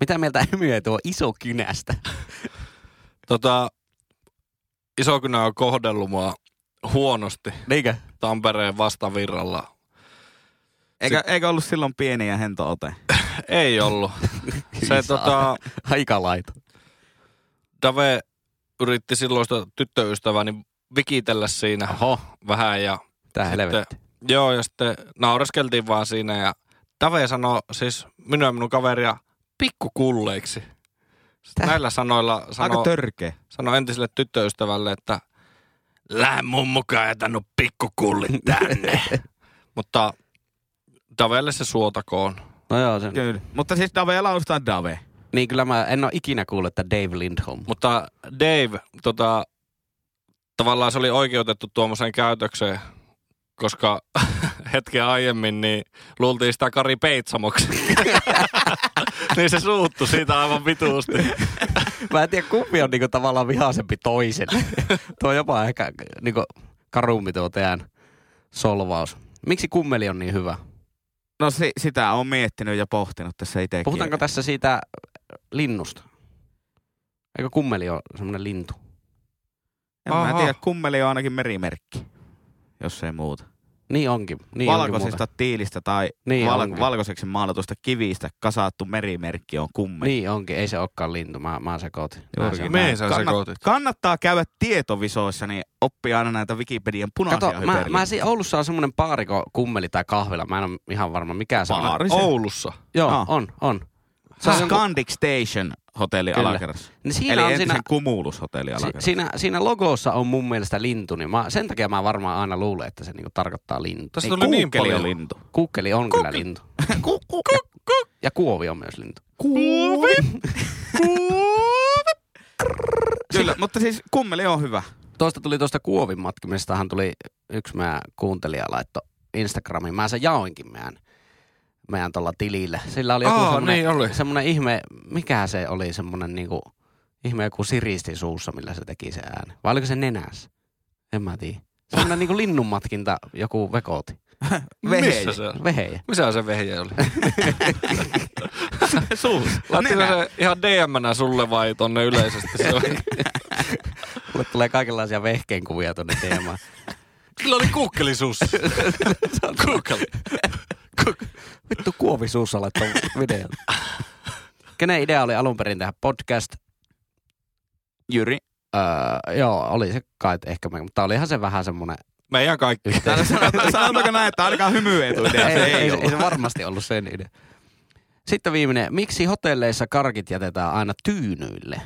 Mitä mieltä Hymy Eetu on iso kynästä? Tota, Isokynä on kohdellut mua huonosti Niinkö? Tampereen vastavirralla. Eikö, eikö ollut silloin pieni ja hento ote? Ei ollut. Se tota, Aika laito. Dave yritti silloista tyttöystävääni vikitellä siinä Oho, vähän ja tää Sitten- helvetti. Joo, ja sitten naureskeltiin vaan siinä ja Tave sanoi siis minun ja minun kaveria pikkukulleiksi. Täh? näillä sanoilla Aika sanoi, törkeä. sanoi entiselle tyttöystävälle, että lähde mun mukaan ja tänne pikkukullit tänne. Mutta Davelle se suotakoon. No joo, se, Kyllä. Mutta siis Dave laustaa Dave. niin kyllä mä en ole ikinä kuullut, että Dave Lindholm. Mutta Dave, tota, tavallaan se oli oikeutettu tuommoiseen käytökseen, koska hetken aiemmin niin luultiin sitä Kari Peitsamoksi. niin se suuttu siitä aivan vituusti. Mä en tiedä, kumpi on niinku tavallaan vihaisempi toiselle. tuo on jopa ehkä niinku karumpi tuo teidän solvaus. Miksi kummeli on niin hyvä? No si- sitä on miettinyt ja pohtinut tässä itsekin. Puhutaanko tässä siitä linnusta? Eikö kummeli ole semmoinen lintu? En mä Aha. tiedä, kummeli on ainakin merimerkki, jos ei muuta. Niin onkin. Niin Valkoisista onkin tiilistä tai Niin val- onkin. valkoiseksi maalatusta kivistä kasattu merimerkki on kummeli. Niin onkin, ei se olekaan lintu. Mä, mä sekoitin. Mä. Mihin sä sekoitit? kannattaa käydä tietovisoissa, niin oppii aina näitä Wikipedian punaisia Kato, mä, mä si- Oulussa on semmoinen paariko kummeli tai kahvila. Mä en ole ihan varma, mikä se on. Se. Oulussa. Joo, Ah. on, on. Se on Scandic Station hotelli Kyllä. alakerrassa. Niin siinä Eli on entisen siinä, Cumulus hotelli si, alakerrassa. siinä, siinä logossa on mun mielestä lintu, niin mä, sen takia mä varmaan aina luulen, että se niinku tarkoittaa lintu. Tässä tuli niin paljon. on lintu. Kuukkeli on kyllä lintu. Ja kuovi on myös lintu. Kuovi! Kyllä, mutta siis kummeli on hyvä. Tuosta tuli tuosta kuovin matkimistahan tuli yksi meidän kuuntelija laitto Instagramiin. Mä sen jaoinkin meidän, meidän tuolla tilillä. Sillä oli joku Aa, semmoinen, niin oli. semmoinen ihme, mikä se oli semmoinen niinku, ihme joku siristi suussa, millä se teki se ääni. Vai oliko se nenässä? En mä tiedä. Semmoinen niinku linnunmatkinta joku vekoti. Missä se on? Vehejä. Missä se vehje oli? Suus. Laittiko se ihan DM-nä sulle vai tonne yleisesti? Se oli. Mulle tulee kaikenlaisia vehkeen kuvia tonne teemaan. Sillä oli kuukkeli suussa. Vittu kuovi suussa laittoi videon. Kenen idea oli alun perin tehdä podcast? Jyri. Öö, joo, oli se kai ehkä, me- mutta olihan se vähän semmoinen Meidän kaikki. Sanotaanko näin, että ainakaan hymyetuidea ei, se ei, ei, ei, ollut. ei, se varmasti ollut sen idea. Sitten viimeinen. Miksi hotelleissa karkit jätetään aina tyynyille?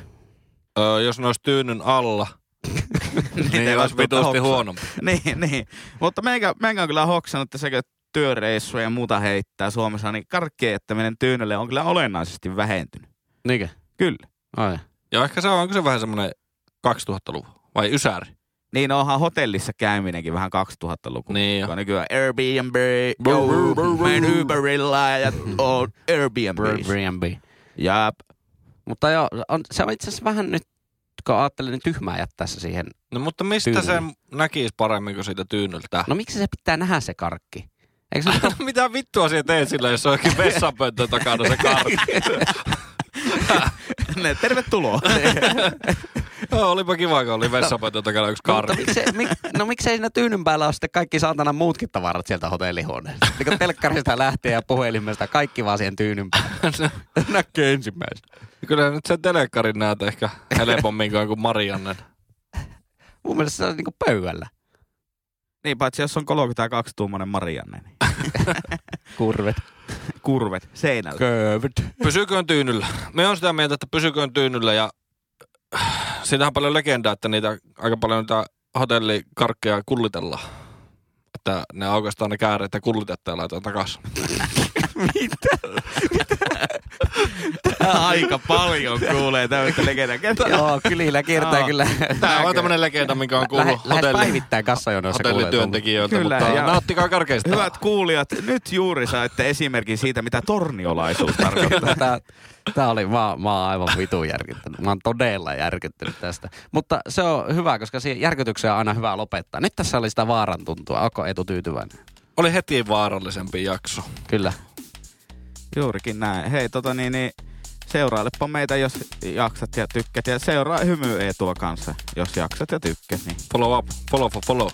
Öö, jos ne olisi tyynyn alla, niin ei olisi vitusti hoksaa. huonompi. niin, niin. Mutta meikä, meikä on kyllä hoksannut, että sekä työreissuja ja muuta heittää Suomessa, niin karkkien jättäminen tyynylle on kyllä olennaisesti vähentynyt. Niinkö? Kyllä. Ai. Ja ehkä se on, onko se vähän semmoinen 2000-luvun vai ysäri? Niin onhan hotellissa käyminenkin vähän 2000-luku. Niin jo. Nykyään Airbnb, menen Uberilla ja on Airbnb. Airbnb. Jap. Mutta joo, on, se on itse asiassa vähän nyt, kun ajattelin, niin tyhmää jättää se siihen. No mutta mistä Tyynyllä. se näkisi paremmin kuin siitä tyynyltä? No miksi se pitää nähdä se karkki? Eikö se No, mitä vittua siellä teet sillä, jos on jokin vessanpönttö takana se karkki? Ne, tervetuloa. Joo, olipa kiva, kun oli vessanpönttö takana yksi No, mutta karkki. miksei, mik, no miksei siinä tyynyn päällä ole sitten kaikki saatana muutkin tavarat sieltä hotellihuoneesta? Niin kun telkkarista lähtee ja puhelimesta, kaikki vaan siihen tyynyn päälle. Näkee ensimmäisenä. Kyllä nyt sen telekkarin näet ehkä helpommin kuin Mariannen. Mun mielestä se on niinku pöydällä. Niin, paitsi jos on 32-tuumainen Marianne, niin Kurvet. kurvet seinällä. Köövyt. Pysyköön tyynyllä. Me on sitä mieltä, että pysyköön tyynyllä ja siitä on paljon legendaa, että niitä aika paljon niitä hotellikarkkeja kullitellaan. Että ne aukaistaan ne kääreet ja kullitettaan ja laitetaan takaisin. Aika paljon kuulee tämmöistä legendaa. Joo, kylillä kiertää Joo. kyllä. Tämä on tämmöinen legenda, mikä on Lähe, kuullut lähes hotelli, päivittäin kassajonoissa kuulee hotellityöntekijöiltä, Kyllä, mutta ja- nauttikaa karkeista. Hyvät kuulijat, nyt juuri saitte esimerkin siitä, mitä torniolaisuus tarkoittaa. Tää, tää oli, mä, mä oon aivan vitun järkyttynyt. Mä oon todella järkyttynyt tästä. Mutta se on hyvä, koska siihen järkytykseen on aina hyvä lopettaa. Nyt tässä oli sitä vaaran tuntua. Onko Etu tyytyväinen? Oli heti vaarallisempi jakso. Kyllä. Juurikin näin. Hei, tota niin, niin seurailepa meitä, jos jaksat ja tykkät. Ja seuraa hymy Eetua kanssa, jos jaksat ja tykkät. Niin. Follow up, follow for follow.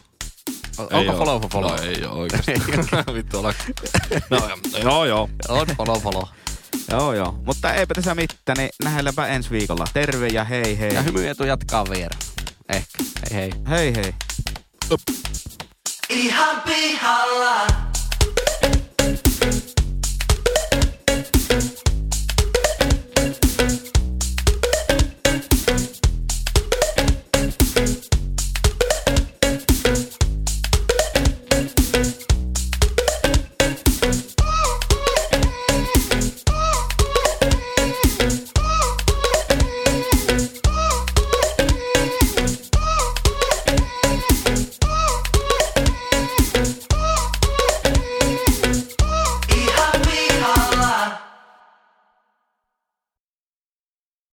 Onko follow for follow? No, ei oo oikeesti. Vittu ala. No joo joo. On follow follow. Joo, joo. Mutta eipä tässä mitään, niin nähdäänpä ensi viikolla. Terve ja hei hei. Ja hymy Etu jatkaa vielä. Ehkä. Hei hei. Hei hei. Ihan pihalla.